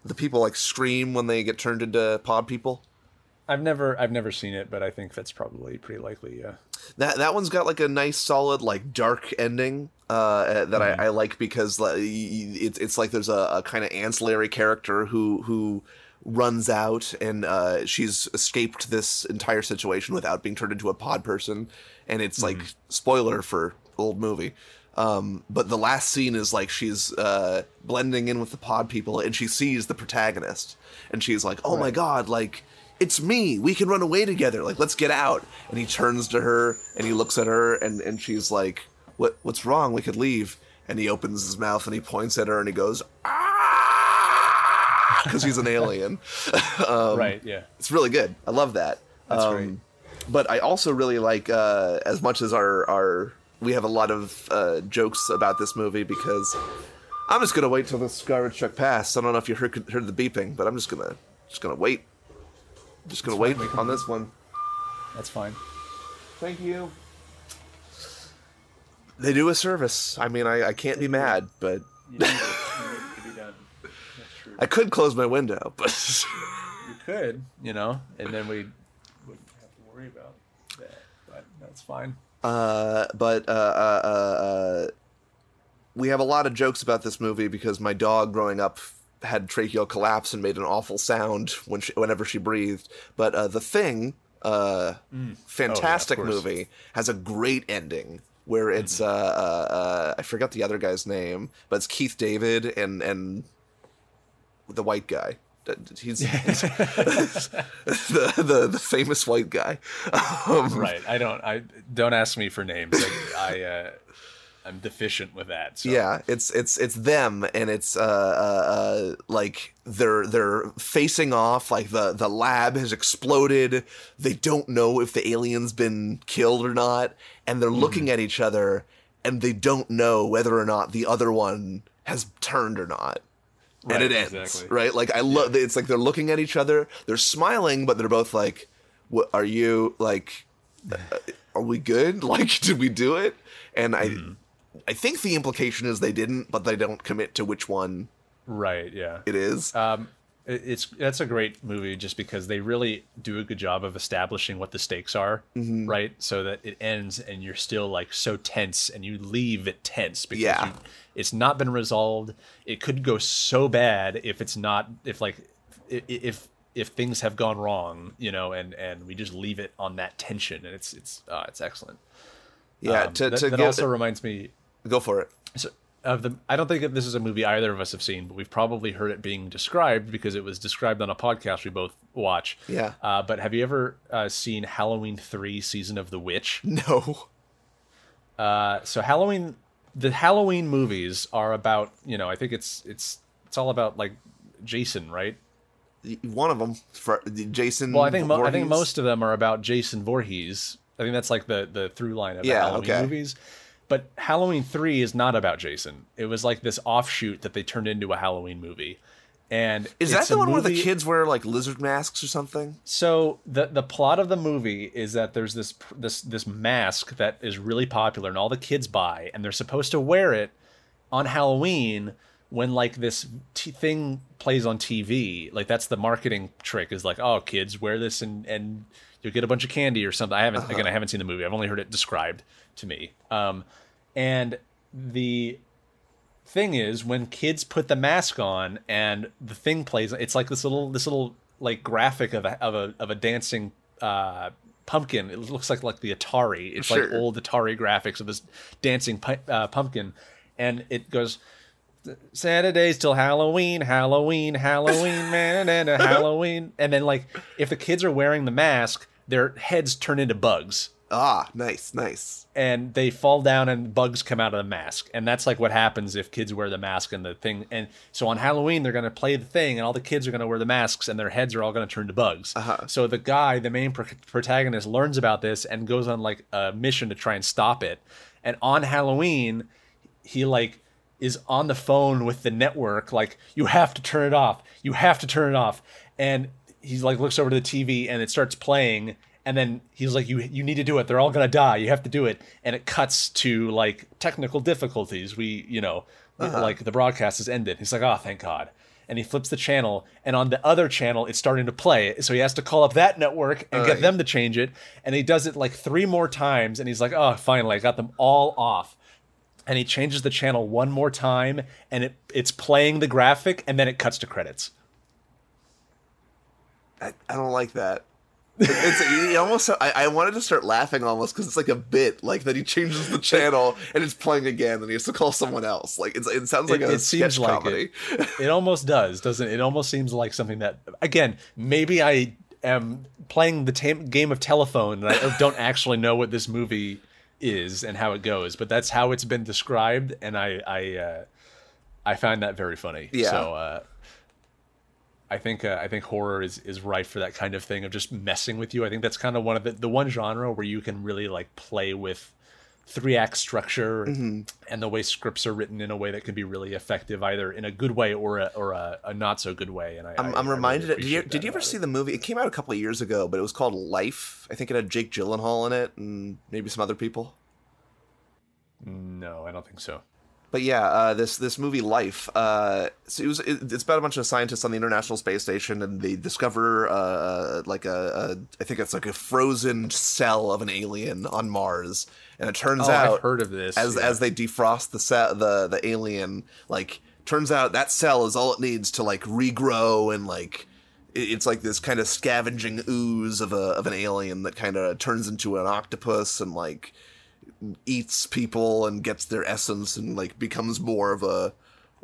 the people like scream when they get turned into pod people? I've never I've never seen it, but I think that's probably pretty likely. Yeah. That that one's got like a nice solid like dark ending. uh, that I, I like because like, it's it's like there's a, a kind of ancillary character who who runs out and uh, she's escaped this entire situation without being turned into a pod person, and it's like spoiler for old movie. Um, but the last scene is like she's uh, blending in with the pod people, and she sees the protagonist, and she's like, "Oh my god, like." It's me. We can run away together. Like, let's get out. And he turns to her and he looks at her and, and she's like, What what's wrong? We could leave. And he opens his mouth and he points at her and he goes, Ah because he's an alien. um, right. Yeah. it's really good. I love that. That's Um, great. But I also really like uh, as much as our our we have a lot of uh, jokes about this movie because I'm just gonna wait till this garbage truck passes. I don't know if you heard heard the beeping, but I'm just gonna just gonna wait. Just gonna wait fine, can- on this one. That's fine. Thank you. They do a service. I mean, I, I can't be mad, but You need it, you need it to be done. That's true. I could close my window. But You could, you know, and then we wouldn't have to worry about that. But that's fine. uh, but uh, uh, uh, uh, we have a lot of jokes about this movie because my dog growing up had tracheal collapse and made an awful sound when she, whenever she breathed. But uh, the thing, uh, fantastic course. movie, has a great ending where it's uh, uh, uh, I forgot the other guy's name, but it's Keith David and and the white guy. He's, he's the, the the famous white guy. Um, Right. I don't. I don't ask me for names. I, I uh, I'm deficient with that. So. Yeah, it's it's it's them, and it's uh, uh, uh like they're they're facing off. Like the the lab has exploded. They don't know if the alien's been killed or not, and they're looking at each other, and they don't know whether or not the other one has turned or not. and it ends exactly. right. Like I love. It's like they're looking at each other. They're smiling, but they're both like, "What are you like? uh, Are we good? Like, did we do it?" And I, Mm-hmm. I think the implication is they didn't, but they don't commit to which one Right. Yeah. it is. Um, it's that's a great movie just because they really do a good job of establishing what the stakes are, Mm-hmm. right? So that it ends and you're still like so tense and you leave it tense because Yeah. you, it's not been resolved. It could go so bad if it's not if like if if things have gone wrong, you know, and and we just leave it on that tension and it's it's uh, it's excellent. yeah, Um, to that, to that also reminds me go for it. so of the I don't think that this is a movie either of us have seen, but we've probably heard it being described because it was described on a podcast we both watch. Yeah. Uh, but have you ever uh, seen Halloween Three: Season of the Witch? No. Uh, so Halloween, the Halloween movies are about you know I think it's it's it's all about like Jason, right? One of them for Jason. Well, I think mo- I think most of them are about Jason Voorhees. I think that's like the the through line of the Yeah, Halloween okay. movies. But Halloween three is not about Jason. It was like this offshoot that they turned into a Halloween movie. And Is that the one where the kids wear like lizard masks or something? So the the plot of the movie is that there's this this this mask that is really popular and all the kids buy and they're supposed to wear it on Halloween when like this t- thing plays on TV. Like that's the marketing trick is like, oh, kids wear this and and you'll get a bunch of candy or something. I haven't again, I haven't seen the movie. I've only heard it described to me. Um, and the thing is when kids put the mask on and the thing plays it's like this little this little like graphic of a of a of a dancing uh pumpkin it looks like like the atari it's like old atari graphics of this dancing uh, pumpkin and it goes Saturdays till Halloween, Halloween, Halloween, man, and a Halloween. And then, like, if the kids are wearing the mask, their heads turn into bugs. Ah, nice, nice. and they fall down and bugs come out of the mask. And that's like what happens if kids wear the mask and the thing and so on halloween they're going to play the thing and all the kids are going to wear the masks and their heads are all going to turn to bugs. Uh-huh. so the guy the main pro- protagonist learns about this and goes on like a mission to try and stop it. And on halloween he like is on the phone with the network like you have to turn it off. You have to turn it off. And he's like looks over to the tv and it starts playing and then he's like you you need to do it. They're all going to die. You have to do it. And it cuts to like technical difficulties. We you know uh-huh. like the broadcast has ended. He's like oh thank god. And he flips the channel and on the other channel it's starting to play. So he has to call up that network and get Right. them to change it. And he does it like three more times and he's like oh finally i got them all off. And he changes the channel one more time, and it it's playing the graphic, and then it cuts to credits. I, I don't like that. it's he almost. I, I wanted to start laughing almost because it's like a bit like that. He changes the channel and it's playing again, and he has to call someone else. Like it's, it sounds like it, a it seems like comedy. it. It almost does, doesn't it? It almost seems like something that again, maybe I am playing the tam- game of telephone and I don't actually know what this movie is and how it goes, but that's how it's been described, and I I uh, I find that very funny. Yeah. So uh, I think uh, I think horror is is rife for that kind of thing of just messing with you. I think that's kind of one of the the one genre where you can really like play with three act structure and the way scripts are written in a way that can be really effective, either in a good way or a or a, a not so good way. And I, I'm I really reminded. did you did you ever see it. the movie? It came out a couple of years ago, but it was called Life. I think it had Jake Gyllenhaal in it and maybe some other people. No, I don't think so. But yeah, uh, this this movie Life. Uh, so it was it, it's about a bunch of scientists on the International Space Station, and they discover uh, like a, a I think it's like a frozen cell of an alien on Mars, and it turns Oh, out I've heard of this. as yeah. as they defrost the ce- the the alien, like turns out that cell is all it needs to like regrow and like it- it's like this kind of scavenging ooze of a of an alien that kind of turns into an octopus and like eats people and gets their essence and like becomes more of a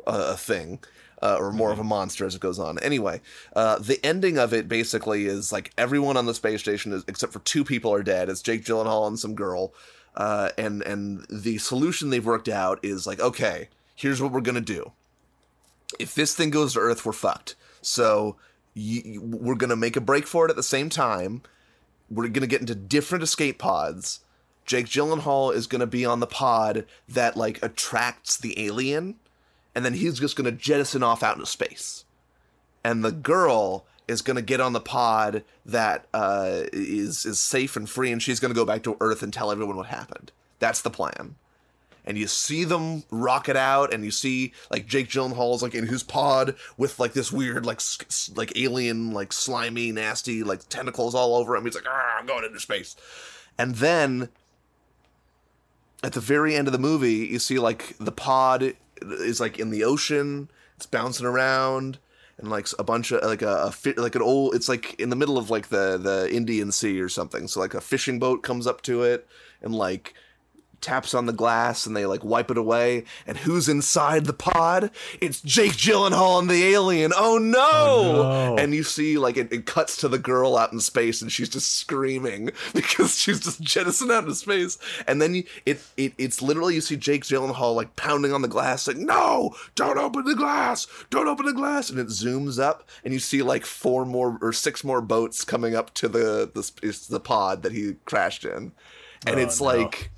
a, thing. Uh, or more of a monster as it goes on. Anyway, uh, the ending of it basically is like everyone on the space station, is, except for two people, are dead. It's Jake Gyllenhaal and some girl, uh, and and the solution they've worked out is like, okay, here's what we're gonna do. If this thing goes to Earth, we're fucked. So y we're gonna make a break for it at the same time. We're gonna get into different escape pods. Jake Gyllenhaal is gonna be on the pod that like attracts the alien, and then he's just gonna jettison off out into space. And the girl is gonna get on the pod that uh, is is safe and free, and she's gonna go back to Earth and tell everyone what happened. That's the plan and you see them rocket out and you see like Jake Gyllenhaal is like in his pod with like this weird like like alien like slimy nasty like tentacles all over him he's like ah, I'm going into space and then at the very end of the movie you see like the pod is like in the ocean it's bouncing around and like a bunch of like a, a fi- like an old it's like in the middle of like the the Indian Sea or something. So like a fishing boat comes up to it and like taps on the glass and they like wipe it away. And who's inside the pod? It's Jake Gyllenhaal and the alien. Oh no! Oh, no. And you see like it, it cuts to the girl out in space and she's just screaming because she's just jettisoned out into space. And then you, it, it it's literally you see Jake Gyllenhaal like pounding on the glass like no, don't open the glass, don't open the glass. And it zooms up and you see like four more or six more boats coming up to the the, the pod that he crashed in. And Oh, it's no. like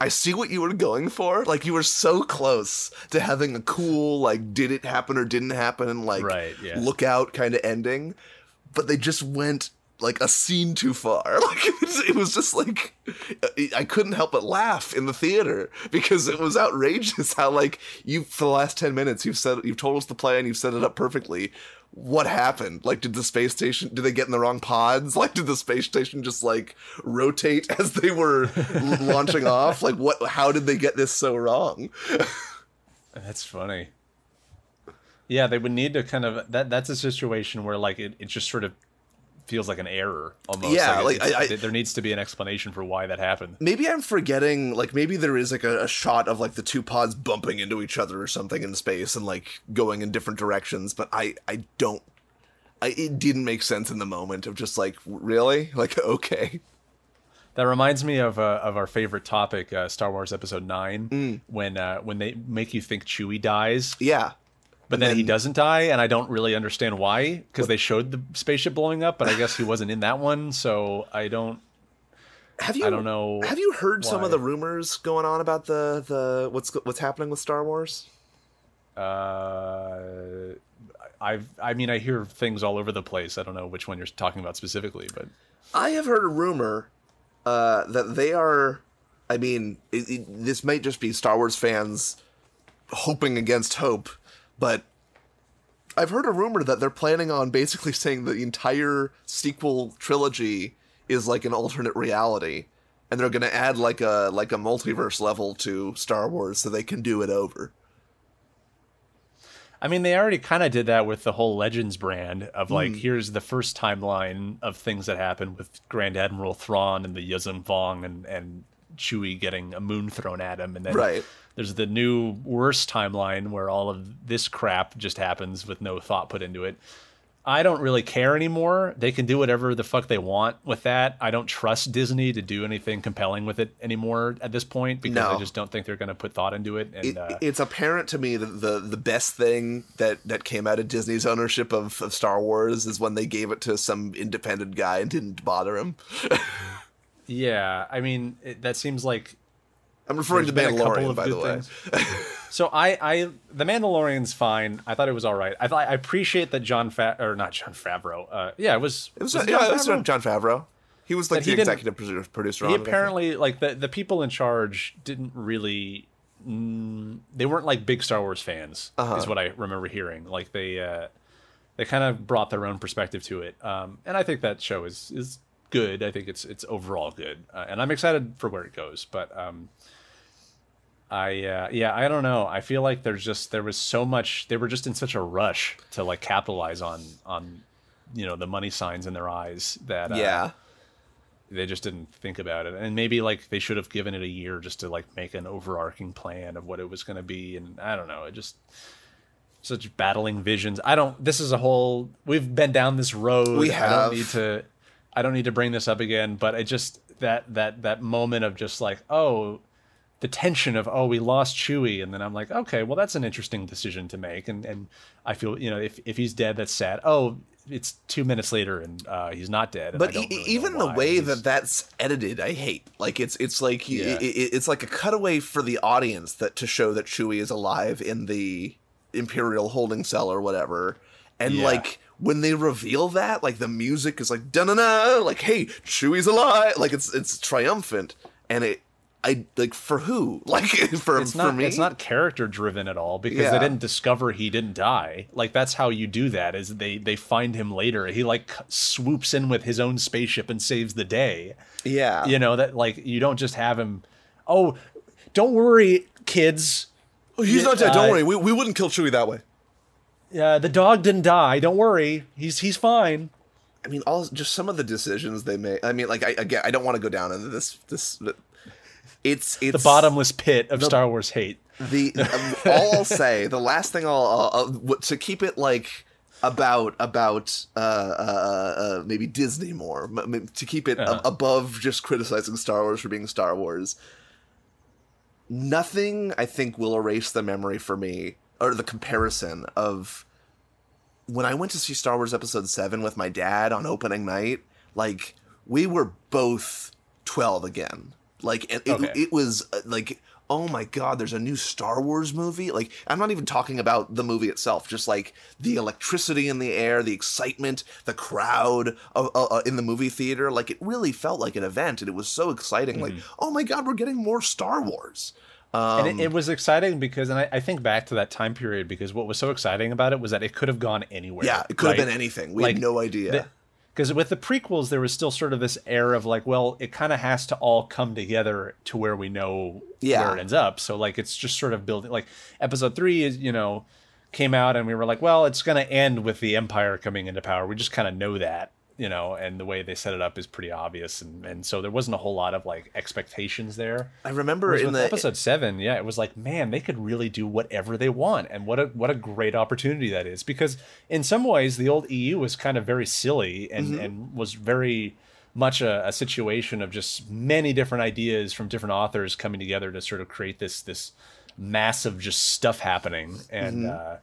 I see what you were going for. Like you were so close to having a cool like did it happen or didn't happen like Right, yeah. look out kind of ending, but they just went like a scene too far. Like it was, just like I- I couldn't help but laugh in the theater because it was outrageous how like you for the last 10 minutes you've said you've told us the plan, you've set it up perfectly. What happened? Like did the space station did they get in the wrong pods? Like did the space station just like rotate as they were launching off? Like what how did they get this so wrong? That's funny. Yeah, they would need to kind of that. That's a situation where like it, it just sort of feels like an error almost. Yeah, like, it's- I- I- there needs to be an explanation for why that happened. maybe I'm forgetting, like, maybe there is, like, a, a shot of, like, the two pods bumping into each other or something in space and, like, going in different directions, but I, I don't, I, it didn't make sense in the moment of just, like, really? Like, okay. That reminds me of uh, of our favorite topic, uh, Star Wars Episode Nine, Mm. when uh, when they make you think Chewie dies, Yeah. But then, he doesn't die, and I don't really understand why because they showed the spaceship blowing up, but I guess he wasn't in that one, so I don't. Have you, I don't know Have you heard some of the rumors going on about the, the, what's, what's happening with Star Wars? Uh, I've I mean I hear things all over the place. I don't know which one you're talking about specifically, but I have heard a rumor uh, that they are. I mean, it, it, this might just be Star Wars fans hoping against hope, but I've heard a rumor that they're planning on basically saying the entire sequel trilogy is like an alternate reality, and they're gonna add like a like a multiverse level to Star Wars so they can do it over. I mean, they already kind of did that with the whole Legends brand of like, hmm. here's the first timeline of things that happened with Grand Admiral Thrawn and the Yuuzhan Vong and and Chewie getting a moon thrown at him, and then Right. there's the new worse timeline where all of this crap just happens with no thought put into it. I don't really care anymore. They can do whatever the fuck they want with that. I don't trust Disney to do anything compelling with it anymore at this point because I just don't think they're going to put thought into it. And It, uh, it's apparent to me that the the best thing that that came out of Disney's ownership of, of Star Wars is when they gave it to some independent guy and didn't bother him. yeah, I mean it, that seems like I'm referring to There's been a couple Mandalorian, by the way. So I, I, the Mandalorian's fine. I thought it was all right. I thought I appreciate that John Fa- or not Jon Favreau. Uh, yeah, it was. It was, was it yeah, Jon it was Favreau? Jon Favreau. He was like That the executive producer, producer He apparently like the the people in charge didn't really. Mm, they weren't like big Star Wars fans, Uh-huh. is what I remember hearing. Like they, uh, they kind of brought their own perspective to it, um, and I think that show is is good. I think it's it's overall good, uh, and I'm excited for where it goes. But um, I uh, yeah, I don't know. I feel like there's just there was so much. They were just in such a rush to like capitalize on on you know the money signs in their eyes that uh, Yeah. they just didn't think about it and maybe like they should have given it a year just to like make an overarching plan of what it was going to be and i don't know it just such battling visions i don't this is a whole we've been down this road We i have. don't need to i don't need to bring this up again but it just that that that moment of just like oh the tension of oh we lost Chewie and then I'm like okay well that's an interesting decision to make and and I feel you know if if he's dead that's sad oh it's two minutes later and uh, he's not dead But e- really even the way He's- that that's edited, I hate. Like it's it's like Yeah. i- i- it's like a cutaway for the audience that to show that Chewie is alive in the Imperial holding cell or whatever, and Yeah. like when they reveal that, like the music is like da na na, like hey Chewie's alive, like it's it's triumphant, and it I like for who? Like for it's for not me? it's not character driven at all because Yeah. they didn't discover he didn't die. Like that's how you do that is they they find him later. He like swoops in with his own spaceship and saves the day. Yeah. You know that like you don't just have him oh don't worry kids. Oh, he's not dead. uh, Don't worry, we we wouldn't kill Chewie that way. Uh, the dog didn't die don't worry he's he's fine I mean, all just some of the decisions they make. I mean, like I again, I don't want to go down into this this. It's it's the bottomless pit of Star Wars hate the um, all I'll say, the last thing I'll, I'll, to keep it like about about uh, uh, uh, maybe Disney more to keep it Uh-huh. above just criticizing Star Wars for being Star Wars. Nothing I think will erase the memory for me or the comparison of when I went to see Star Wars Episode Seven with my dad on opening night. Like we were both twelve again. Like it, it, Okay. it was uh, like oh my god there's a new star wars movie like i'm not even talking about the movie itself just like the electricity in the air the excitement the crowd uh, uh, uh, in the movie theater like it really felt like an event and it was so exciting like oh my god we're getting more star wars um, and it, it was exciting because and I, I think back to that time period because what was so exciting about it was that it could have gone anywhere. Yeah it could have been anything. We Like, had no idea. because with the prequels there was still sort of this air of like well it kind of has to all come together to where we know Yeah. where it ends up. So like it's just sort of building like episode three is you know came out and we were like well it's going to end with the empire coming into power. We just kind of know that you know and the way they set it up is pretty obvious and, and so there wasn't a whole lot of like expectations there i remember Whereas in the episode seven, yeah, it was like, man, they could really do whatever they want, and what a what a great opportunity that is. Because in some ways, the old EU was kind of very silly and Mm-hmm. and was very much a, a situation of just many different ideas from different authors coming together to sort of create this this massive just stuff happening, and Mm-hmm. uh,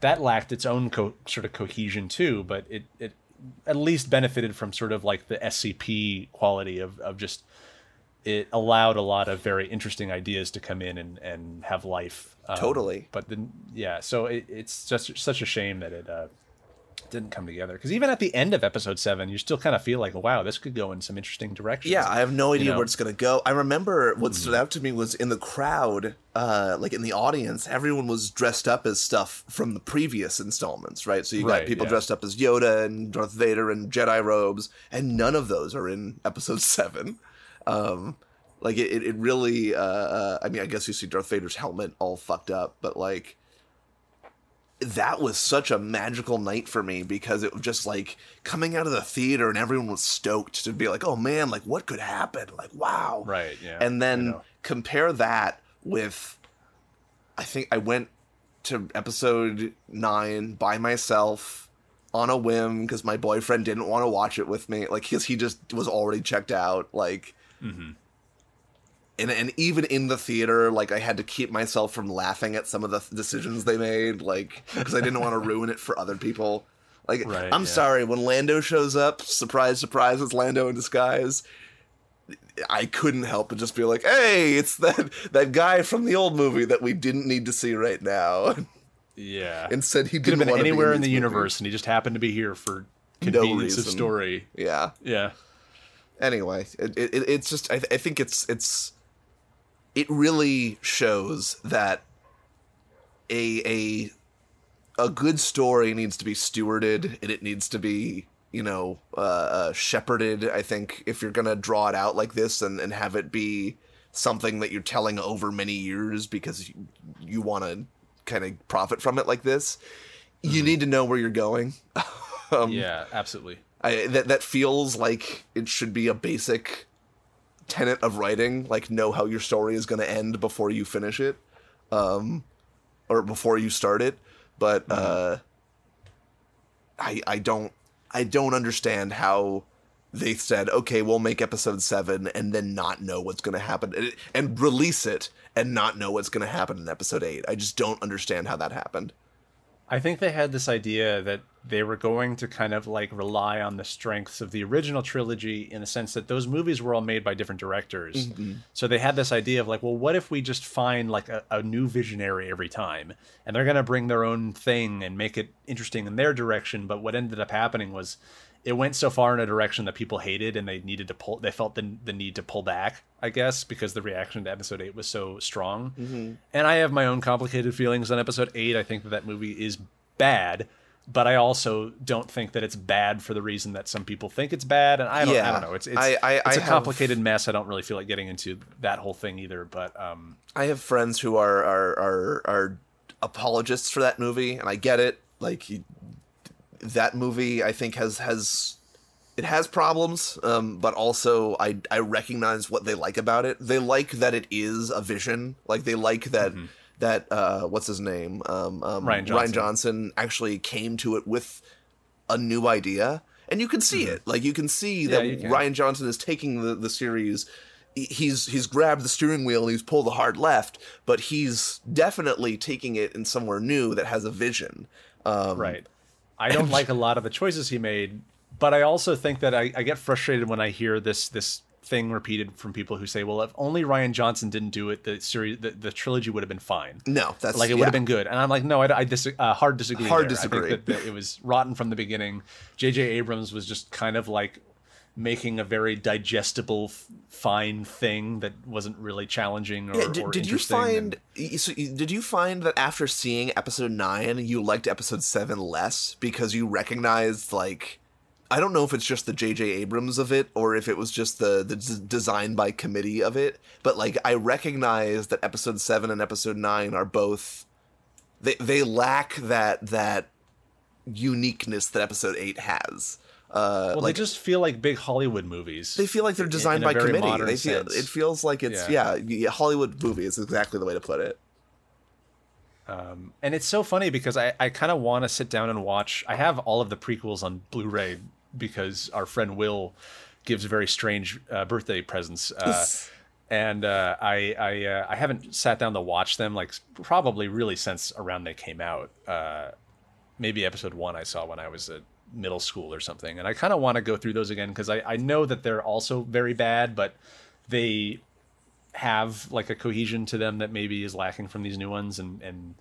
that lacked its own co- sort of cohesion too. But it it at least benefited from sort of like the SCP quality of of just it allowed a lot of very interesting ideas to come in and, and have life. Um, Totally. But then, yeah, so it, it's just such a shame that it uh, didn't come together. Because even at the end of episode seven, you still kind of feel like, wow, this could go in some interesting directions. Yeah, I have no idea know? Hmm. where it's gonna go. I remember what stood out to me was in the crowd, uh, like in the audience, everyone was dressed up as stuff from the previous installments, right? So you got Right, people yeah. dressed up as Yoda and Darth Vader and Jedi robes, and none of those are in episode seven. Um, like it, it it really. Uh, uh, I mean, I guess you see Darth Vader's helmet all fucked up, but like that was such a magical night for me because it was just like coming out of the theater and everyone was stoked to be like, oh man, like what could happen? Like wow, Right, yeah, And then compare that with, I think I went to episode nine by myself on a whim because my boyfriend didn't want to watch it with me, like because he just was already checked out, like mm-hmm. And and even in the theater, like I had to keep myself from laughing at some of the th- decisions they made, like because I didn't want to ruin it for other people. Like Right, I'm yeah. sorry when Lando shows up, surprise, surprise, it's Lando in disguise. I couldn't help but just be like, "Hey, it's that that guy from the old movie that we didn't need to see right now." Yeah. Instead, he Could have been to be anywhere in the movies. universe, and he just happened to be here for convenience of reason. story. Yeah. Yeah. anyway it, it, it's just I, I think it's it's it really shows that a a a good story needs to be stewarded and it needs to be you know uh, uh shepherded i think if you're gonna draw it out like this and, and have it be something that you're telling over many years because you, you want to kind of profit from it like this you need to know where you're going um, Yeah, absolutely. I, that that feels like it should be a basic tenet of writing, like know how your story is going to end before you finish it, um, or before you start it. But uh, I I don't I don't understand how they said okay we'll make episode seven and then not know what's going to happen and, and release it and not know what's going to happen in episode eight. I just don't understand how that happened. I think they had this idea that they were going to kind of like rely on the strengths of the original trilogy in the sense that those movies were all made by different directors. Mm-hmm. So they had this idea of like, well, what if we just find like a, a new visionary every time and they're going to bring their own thing and make it interesting in their direction. But what ended up happening was it went so far in a direction that people hated and they needed to pull, they felt the, the need to pull back, I guess, because the reaction to episode eight was so strong. And I have my own complicated feelings on episode eight. I think that that movie is bad, but I also don't think that it's bad for the reason that some people think it's bad. And I don't, I don't know. It's it's, I- I- it's I a have- complicated mess. I don't really feel like getting into that whole thing either. But um, I have friends who are are are, are apologists for that movie, and I get it. Like he, that movie, I think has has it has problems, um, but also I I recognize what they like about it. They like that it is a vision. Like they like that that uh, what's his name um, um, Mm-hmm. Rian Johnson. Johnson actually came to it with a new idea. And you can see it. Like you can see that Mm-hmm. can. Rian Johnson is taking the, the series he's he's grabbed the steering wheel and he's pulled the hard left, but he's definitely taking it in somewhere new that has a vision. Um, right, I don't like a lot of the choices he made, but I also think that I, I get frustrated when I hear this this thing repeated from people who say, "Well, if only Rian Johnson didn't do it, the series, the, the trilogy would have been fine." No, that's like it would yeah. have been good. And I'm like, no, I, I dis- uh, hard disagree. Hard there. disagree. I think that, that it was rotten from the beginning. J.J. Abrams was just kind of like making a very digestible, f- fine thing that wasn't really challenging or, Yeah, did, or did you find and- so did you find that after seeing episode 9 you liked episode 7 less because you recognized like I don't know if it's just the JJ Abrams of it or if it was just the the d- design by committee of it but like I recognize that episode 7 and episode 9 are both they they lack that that uniqueness that episode 8 has uh well, like they just feel like big Hollywood movies. they feel like they're designed a by committee. They feel sense. it feels like it's yeah. Yeah. Hollywood movie is exactly the way to put it. and it's so funny because I, I kind of want to sit down and watch. I have all of the prequels on Blu-ray because our friend Will gives very strange uh, birthday presents, uh, and uh, I I uh, I haven't sat down to watch them like probably really since around they came out. Uh, maybe episode one I saw when I was at middle school or something, and I kind of want to go through those again because I I know that they're also very bad, but they have like a cohesion to them that maybe is lacking from these new ones. And and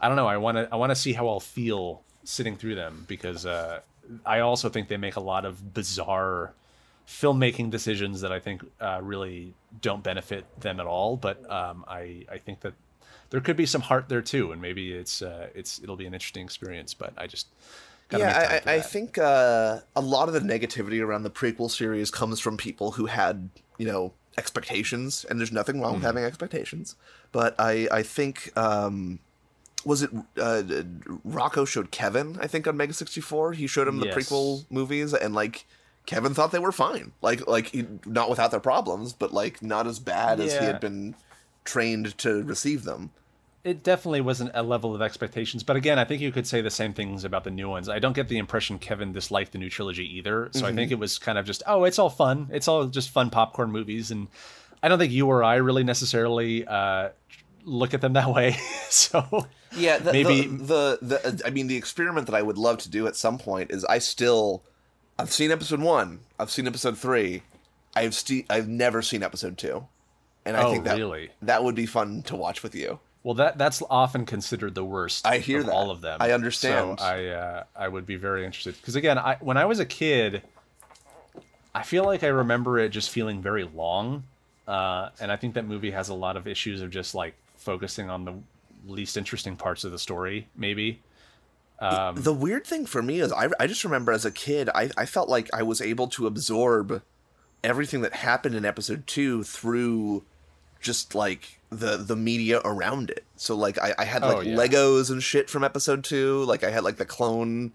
I don't know I want to I want to see how I'll feel sitting through them because uh I also think they make a lot of bizarre filmmaking decisions that I think uh, really don't benefit them at all. But um I I think that there could be some heart there too. And maybe it's uh it's it'll be an interesting experience. But I just gotta yeah, I, I think uh, a lot of the negativity around the prequel series comes from people who had you know expectations, and there's nothing wrong with having expectations. But I I think um, was it uh, Rocco showed Kevin I think on Mega sixty four. He showed him the Yes. prequel movies, and like Kevin thought they were fine, like like he, not without their problems, but like not as bad as he had been trained to receive them. It definitely wasn't a level of expectations. But again, I think you could say the same things about the new ones. I don't get the impression Kevin disliked the new trilogy either. So I think it was kind of just, oh, it's all fun. It's all just fun popcorn movies. And I don't think you or I really necessarily uh, look at them that way. so Yeah, the, Maybe- the, the the I mean the experiment that I would love to do at some point is I still I've seen episode one, I've seen episode three, I've st- I've never seen episode two, and I Oh, think that really? that would be fun to watch with you. Well, that that's often considered the worst. I hear of that. all of them. I understand. So I uh, I would be very interested because again, I when I was a kid, I feel like I remember it just feeling very long, uh, and I think that movie has a lot of issues of just like focusing on the least interesting parts of the story. Maybe Um, the weird thing for me is I, I just remember as a kid I, I felt like I was able to absorb everything that happened in episode two through just like the the media around it. So like I, I had like Oh, yeah. Legos and shit from episode two. Like I had like the clone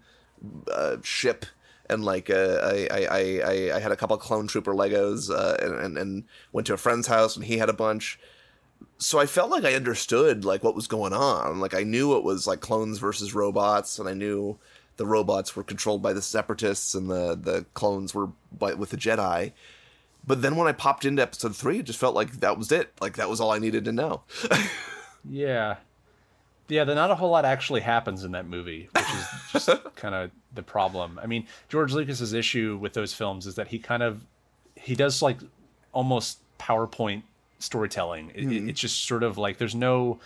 uh, ship and like uh, I, I, I, I- had a couple clone trooper Legos uh, and, and and went to a friend's house and he had a bunch. So I felt like I understood like what was going on. Like I knew it was like clones versus robots, and I knew the robots were controlled by the separatists and the the clones were by, with the Jedi. But then when I popped into episode three, it just felt like that was it. Like that was all I needed to know. Yeah. Yeah, then not a whole lot actually happens in that movie, which is just kind of the problem. I mean, George Lucas's issue with those films is that he kind of he does like almost PowerPoint storytelling. It, it- mm-hmm. it's just sort of like there's no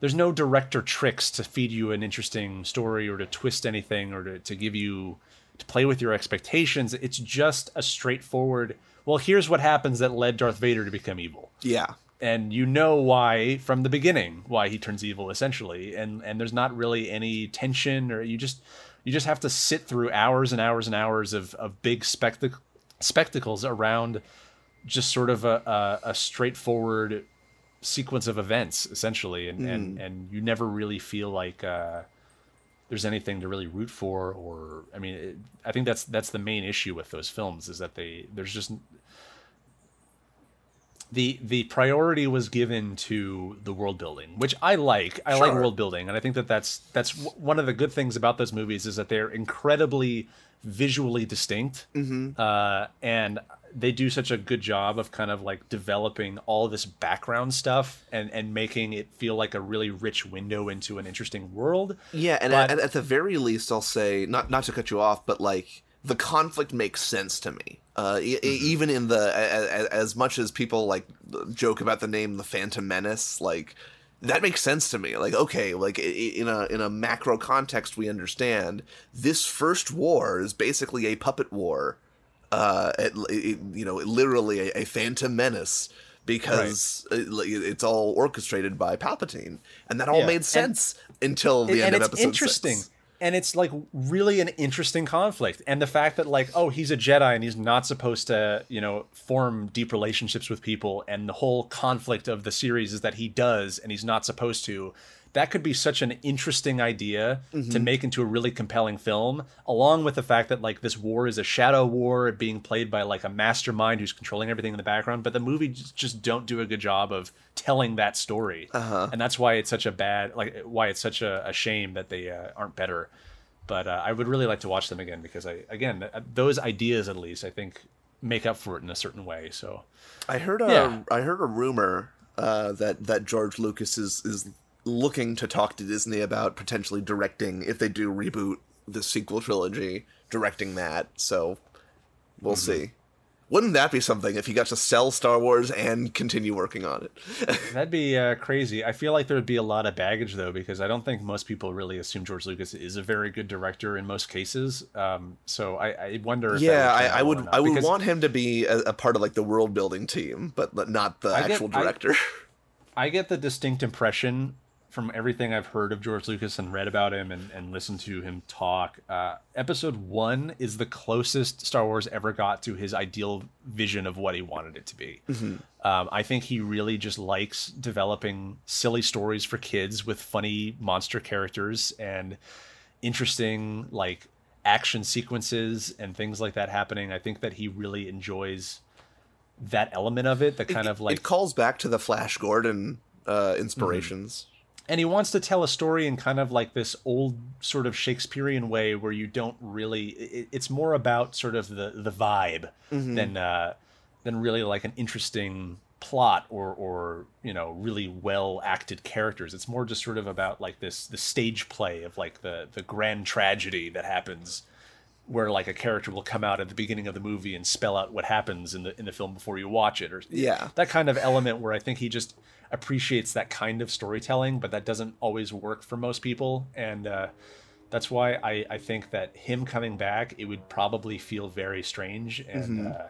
there's no director tricks to feed you an interesting story or to twist anything or to, to give you to play with your expectations. It's just a straightforward, well, here's what happens that led Darth Vader to become evil yeah. and you know why from the beginning why he turns evil essentially and and there's not really any tension or you just you just have to sit through hours and hours and hours of of big spectac- spectacles around just sort of a, a, a straightforward sequence of events essentially and and and you never really feel like uh there's anything to really root for or i mean it, i think that's that's the main issue with those films is that they there's just the the priority was given to the world building, which I like. I like world building, and I think that that's that's w- one of the good things about those movies is that they're incredibly visually distinct, mm-hmm. uh, and they do such a good job of kind of like developing all this background stuff and and making it feel like a really rich window into an interesting world. Yeah, and But- at, at the very least, I'll say not not to cut you off, but like the conflict makes sense to me. Uh, e- e- even in the a- a- as much as people like joke about the name the Phantom Menace, like that makes sense to me. Like okay, like in a in a macro context, we understand this first war is basically a puppet war. Uh, it, it- you know, literally a, a Phantom Menace because it- it's all orchestrated by Palpatine, and that all Yeah, made and- sense until the and end of it's episode interesting. Six. and it's like really an interesting conflict. And the fact that like oh he's a jedi and he's not supposed to you know form deep relationships with people. And the whole conflict of the series is that he does and he's not supposed to that could be such an interesting idea Mm-hmm. to make into a really compelling film along with the fact that like this war is a shadow war being played by like a mastermind who's controlling everything in the background but the movie just, just don't do a good job of telling that story Uh-huh. and that's why it's such a bad like why it's such a, a shame that they uh, aren't better but uh, i would really like to watch them again because i again th- those ideas at least i think make up for it in a certain way so I heard a Yeah. I heard a rumor uh, that that George Lucas is is looking to talk to Disney about potentially directing if they do reboot the sequel trilogy, directing that. So we'll Mm-hmm. see. Wouldn't that be something if he got to sell Star Wars and continue working on it? that'd be uh, crazy i feel like there would be a lot of baggage though because i don't think most people really assume george lucas is a very good director in most cases um, so I, I wonder if yeah, I, I would I would because- want him to be a, a part of like the world building team, but not the I get- actual I- director. I get the distinct impression from everything I've heard of George Lucas and read about him and, and listened to him talk, uh, episode one is the closest Star Wars ever got to his ideal vision of what he wanted it to be. Um, I think he really just likes developing silly stories for kids with funny monster characters and interesting, like, action sequences and things like that happening. I think that he really enjoys that element of it, the kind it, of like it calls back to the Flash Gordon uh, inspirations. And he wants to tell a story in kind of like this old sort of Shakespearean way where you don't really it, it's more about sort of the the vibe than uh than really like an interesting plot or or you know really well acted characters it's more just sort of about like this the stage play of like the the grand tragedy that happens where like a character will come out at the beginning of the movie and spell out what happens in the in the film before you watch it or Yeah. that kind of element where I think he just appreciates that kind of storytelling, but that doesn't always work for most people. And uh, that's why I, I think that him coming back, it would probably feel very strange and uh,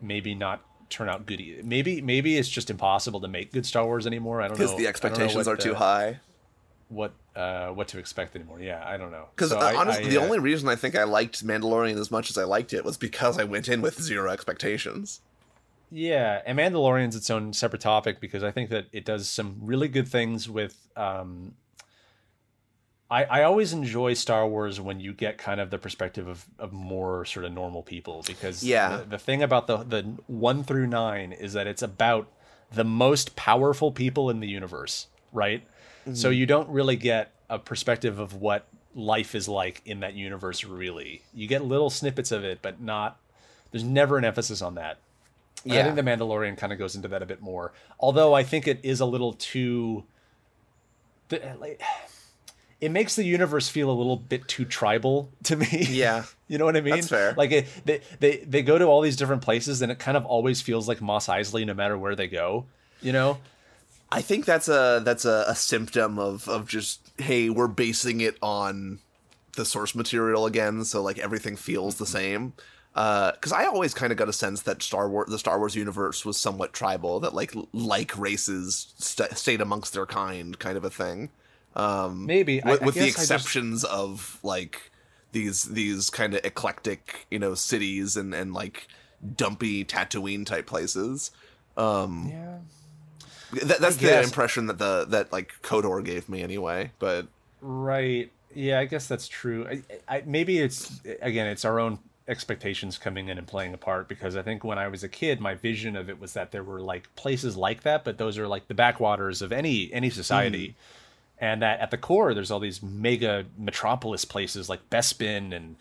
maybe not turn out good. Maybe maybe it's just impossible to make good Star Wars anymore. I don't know Because the I don't know expectations are too high. What uh, what to expect anymore? Yeah, I don't know. Because So honestly, I, the uh, only reason I think I liked Mandalorian as much as I liked it was because I went in with zero expectations. Yeah, and Mandalorian's its own separate topic because I think that it does some really good things with. Um, I I always enjoy Star Wars when you get kind of the perspective of, of more sort of normal people because Yeah. the, the thing about the the one through nine is that it's about the most powerful people in the universe, right? So you don't really get a perspective of what life is like in that universe really. You get little snippets of it, but not there's never an emphasis on that. And I think The Mandalorian kind of goes into that a bit more. Although I think it is a little too. like, It makes the universe feel a little bit too tribal to me. Yeah. you know what I mean. That's fair. Like it, they, they they go to all these different places, and it kind of always feels like Mos Eisley, no matter where they go. You know. I think that's a that's a, a symptom of of just hey, we're basing it on the source material again, so like everything feels the same. Because I always kind of got a sense that Star Wars, the Star Wars universe, was somewhat tribal. That like like races st- stayed amongst their kind, kind of a thing. Um, Maybe with, I, with the I just- exceptions of like these these kind of eclectic you know cities and and like dumpy Tatooine type places. Um, yeah. That, that's the impression that the that like KOTOR gave me anyway. But Right. Yeah, I guess that's true. I, I, maybe it's again, it's our own expectations coming in and playing a part because I think when I was a kid, my vision of it was that there were like places like that, but those are like the backwaters of any any society. And that at the core, there's all these mega metropolis places like Bespin and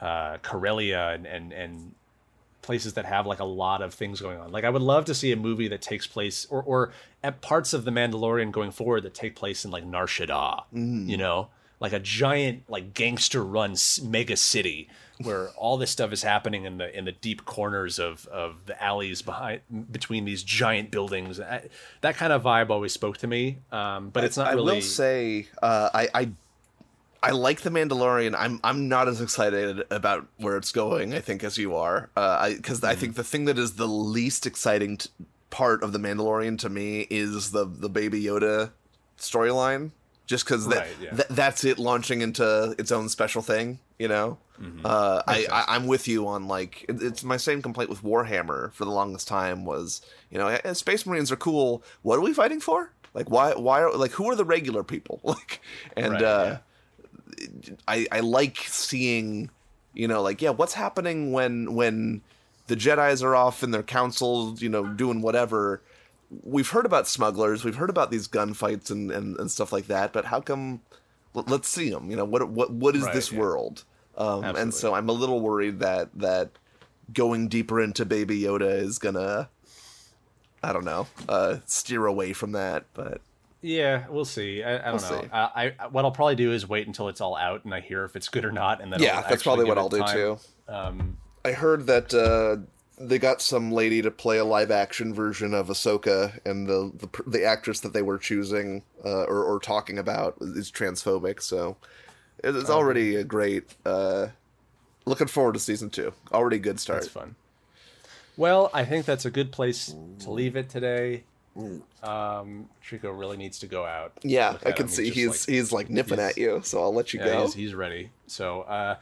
uh, Corellia and, and and places that have like a lot of things going on. Like I would love to see a movie that takes place or or at parts of the Mandalorian going forward that take place in like Nar Shaddaa, you know, like a giant like gangster run mega city where all this stuff is happening in the in the deep corners of of the alleys behind between these giant buildings. I, that kind of vibe always spoke to me. Um, but it's not I really will say, uh, I, I I like the Mandalorian. I'm I'm not as excited about where it's going. I think as you are, because Hmm. I think the thing that is the least exciting t- part of the Mandalorian to me is the the Baby Yoda storyline. Just because that, Right, yeah. that that's it launching into its own special thing, you know. Mm-hmm. Uh, I, I I'm with you on like it, it's my same complaint with Warhammer for the longest time was you know Space Marines are cool. What are we fighting for? Like why why are like who are the regular people? Like and Right, uh, I I like seeing you know like yeah what's happening when when the Jedi's are off in their council you know doing whatever. We've heard about smugglers. We've heard about these gunfights and, and, and stuff like that. But how come? let- Let's see them. You know what what what is Right, this yeah. world? Um, and so I'm a little worried that that going deeper into Baby Yoda is gonna, I don't know, uh, steer away from that. But Yeah, we'll see. I, I don't We'll know. I, I what I'll probably do is wait until it's all out and I hear if it's good or not, and then yeah, I'll that's probably what I'll do time. too. Um, I heard that uh, they got some lady to play a live action version of Ahsoka, and the the, the actress that they were choosing uh, or, or talking about is transphobic. So it- Oh, it's already a great. Uh, looking forward to season two. Already good start. that's fun. Well, I think that's a good place to leave it today. Um, Trico really needs to go out. Yeah, I can see just he's like- he's like nipping he's- at you. So I'll let you yeah, go. he's, he's ready. So uh,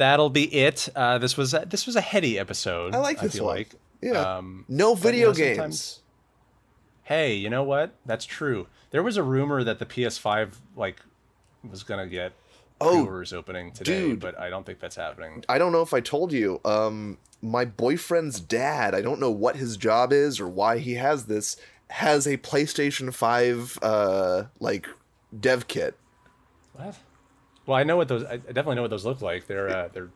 that'll be it. Uh, this was a, this was a heady episode. I like this feel one. Like. Yeah. Um, no video games. sometimes- Hey, you know what? That's true. There was a rumor that the PS5 like was gonna get Oh, opening today, dude. but I don't think that's happening. I don't know if I told you. Um, my boyfriend's dad. I don't know what his job is or why he has this. Has a PlayStation Five uh like dev kit. What? Well, I know what those. I definitely know what those look like. They're uh, they're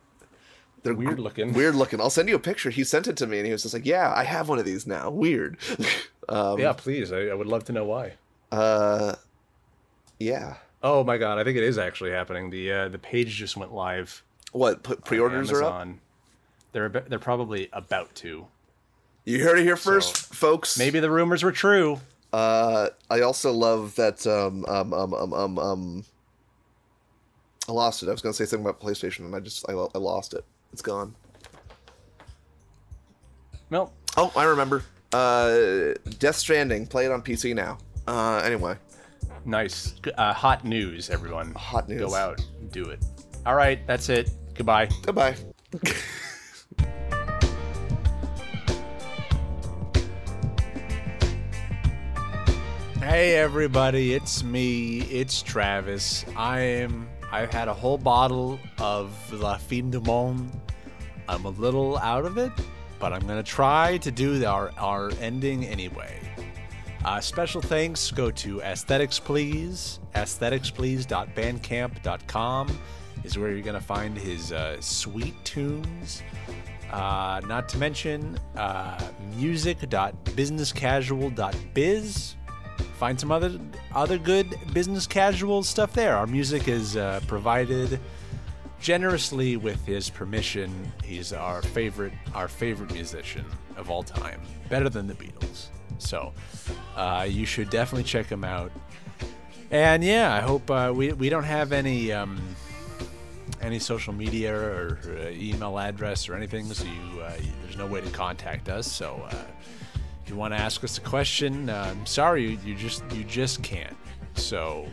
They're weird looking. Weird looking. I'll send you a picture. He sent it to me, and he was just like, "Yeah, I have one of these now. Weird." um, yeah, please. I, I would love to know why. Uh, yeah. Oh my god, I think it is actually happening. The uh, the page just went live. What pre-orders are up? They're ab- they're probably about to. You heard it here first, So, folks. Maybe the rumors were true. Uh, I also love that. Um, um, um, um, um, um, I lost it. I was gonna say something about PlayStation, and I just I, I lost it. It's gone. Well, Oh, I remember. Uh, Death Stranding. Play it on PC now. Uh, anyway. nice. Uh, hot news, everyone. Hot news. Go out, do it. All right, that's it. Goodbye. Goodbye. Hey everybody, it's me. It's Travis. I am. I've had a whole bottle of La Fin du Monde. I'm a little out of it, but I'm gonna try to do our our ending anyway. Uh, special thanks go to Aesthetics Please. Aestheticsplease.bandcamp.com is where you're gonna find his uh, sweet tunes. Uh, not to mention uh, music.businesscasual.biz find some other other good business casual stuff there. Our music is uh, provided generously with his permission. He's our favorite our favorite musician of all time, better than the Beatles. So uh, you should definitely check him out. And yeah, I hope uh, we we don't have any. Um, any social media or uh, email address or anything, so you, uh, there's no way to contact us. So uh, if you want to ask us a question, uh, I'm sorry, you, you just you just can't. So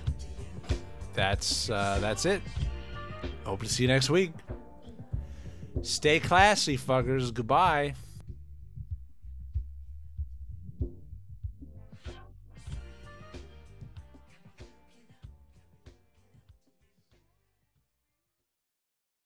that's uh, that's it. Hope to see you next week. Stay classy, fuckers. Goodbye.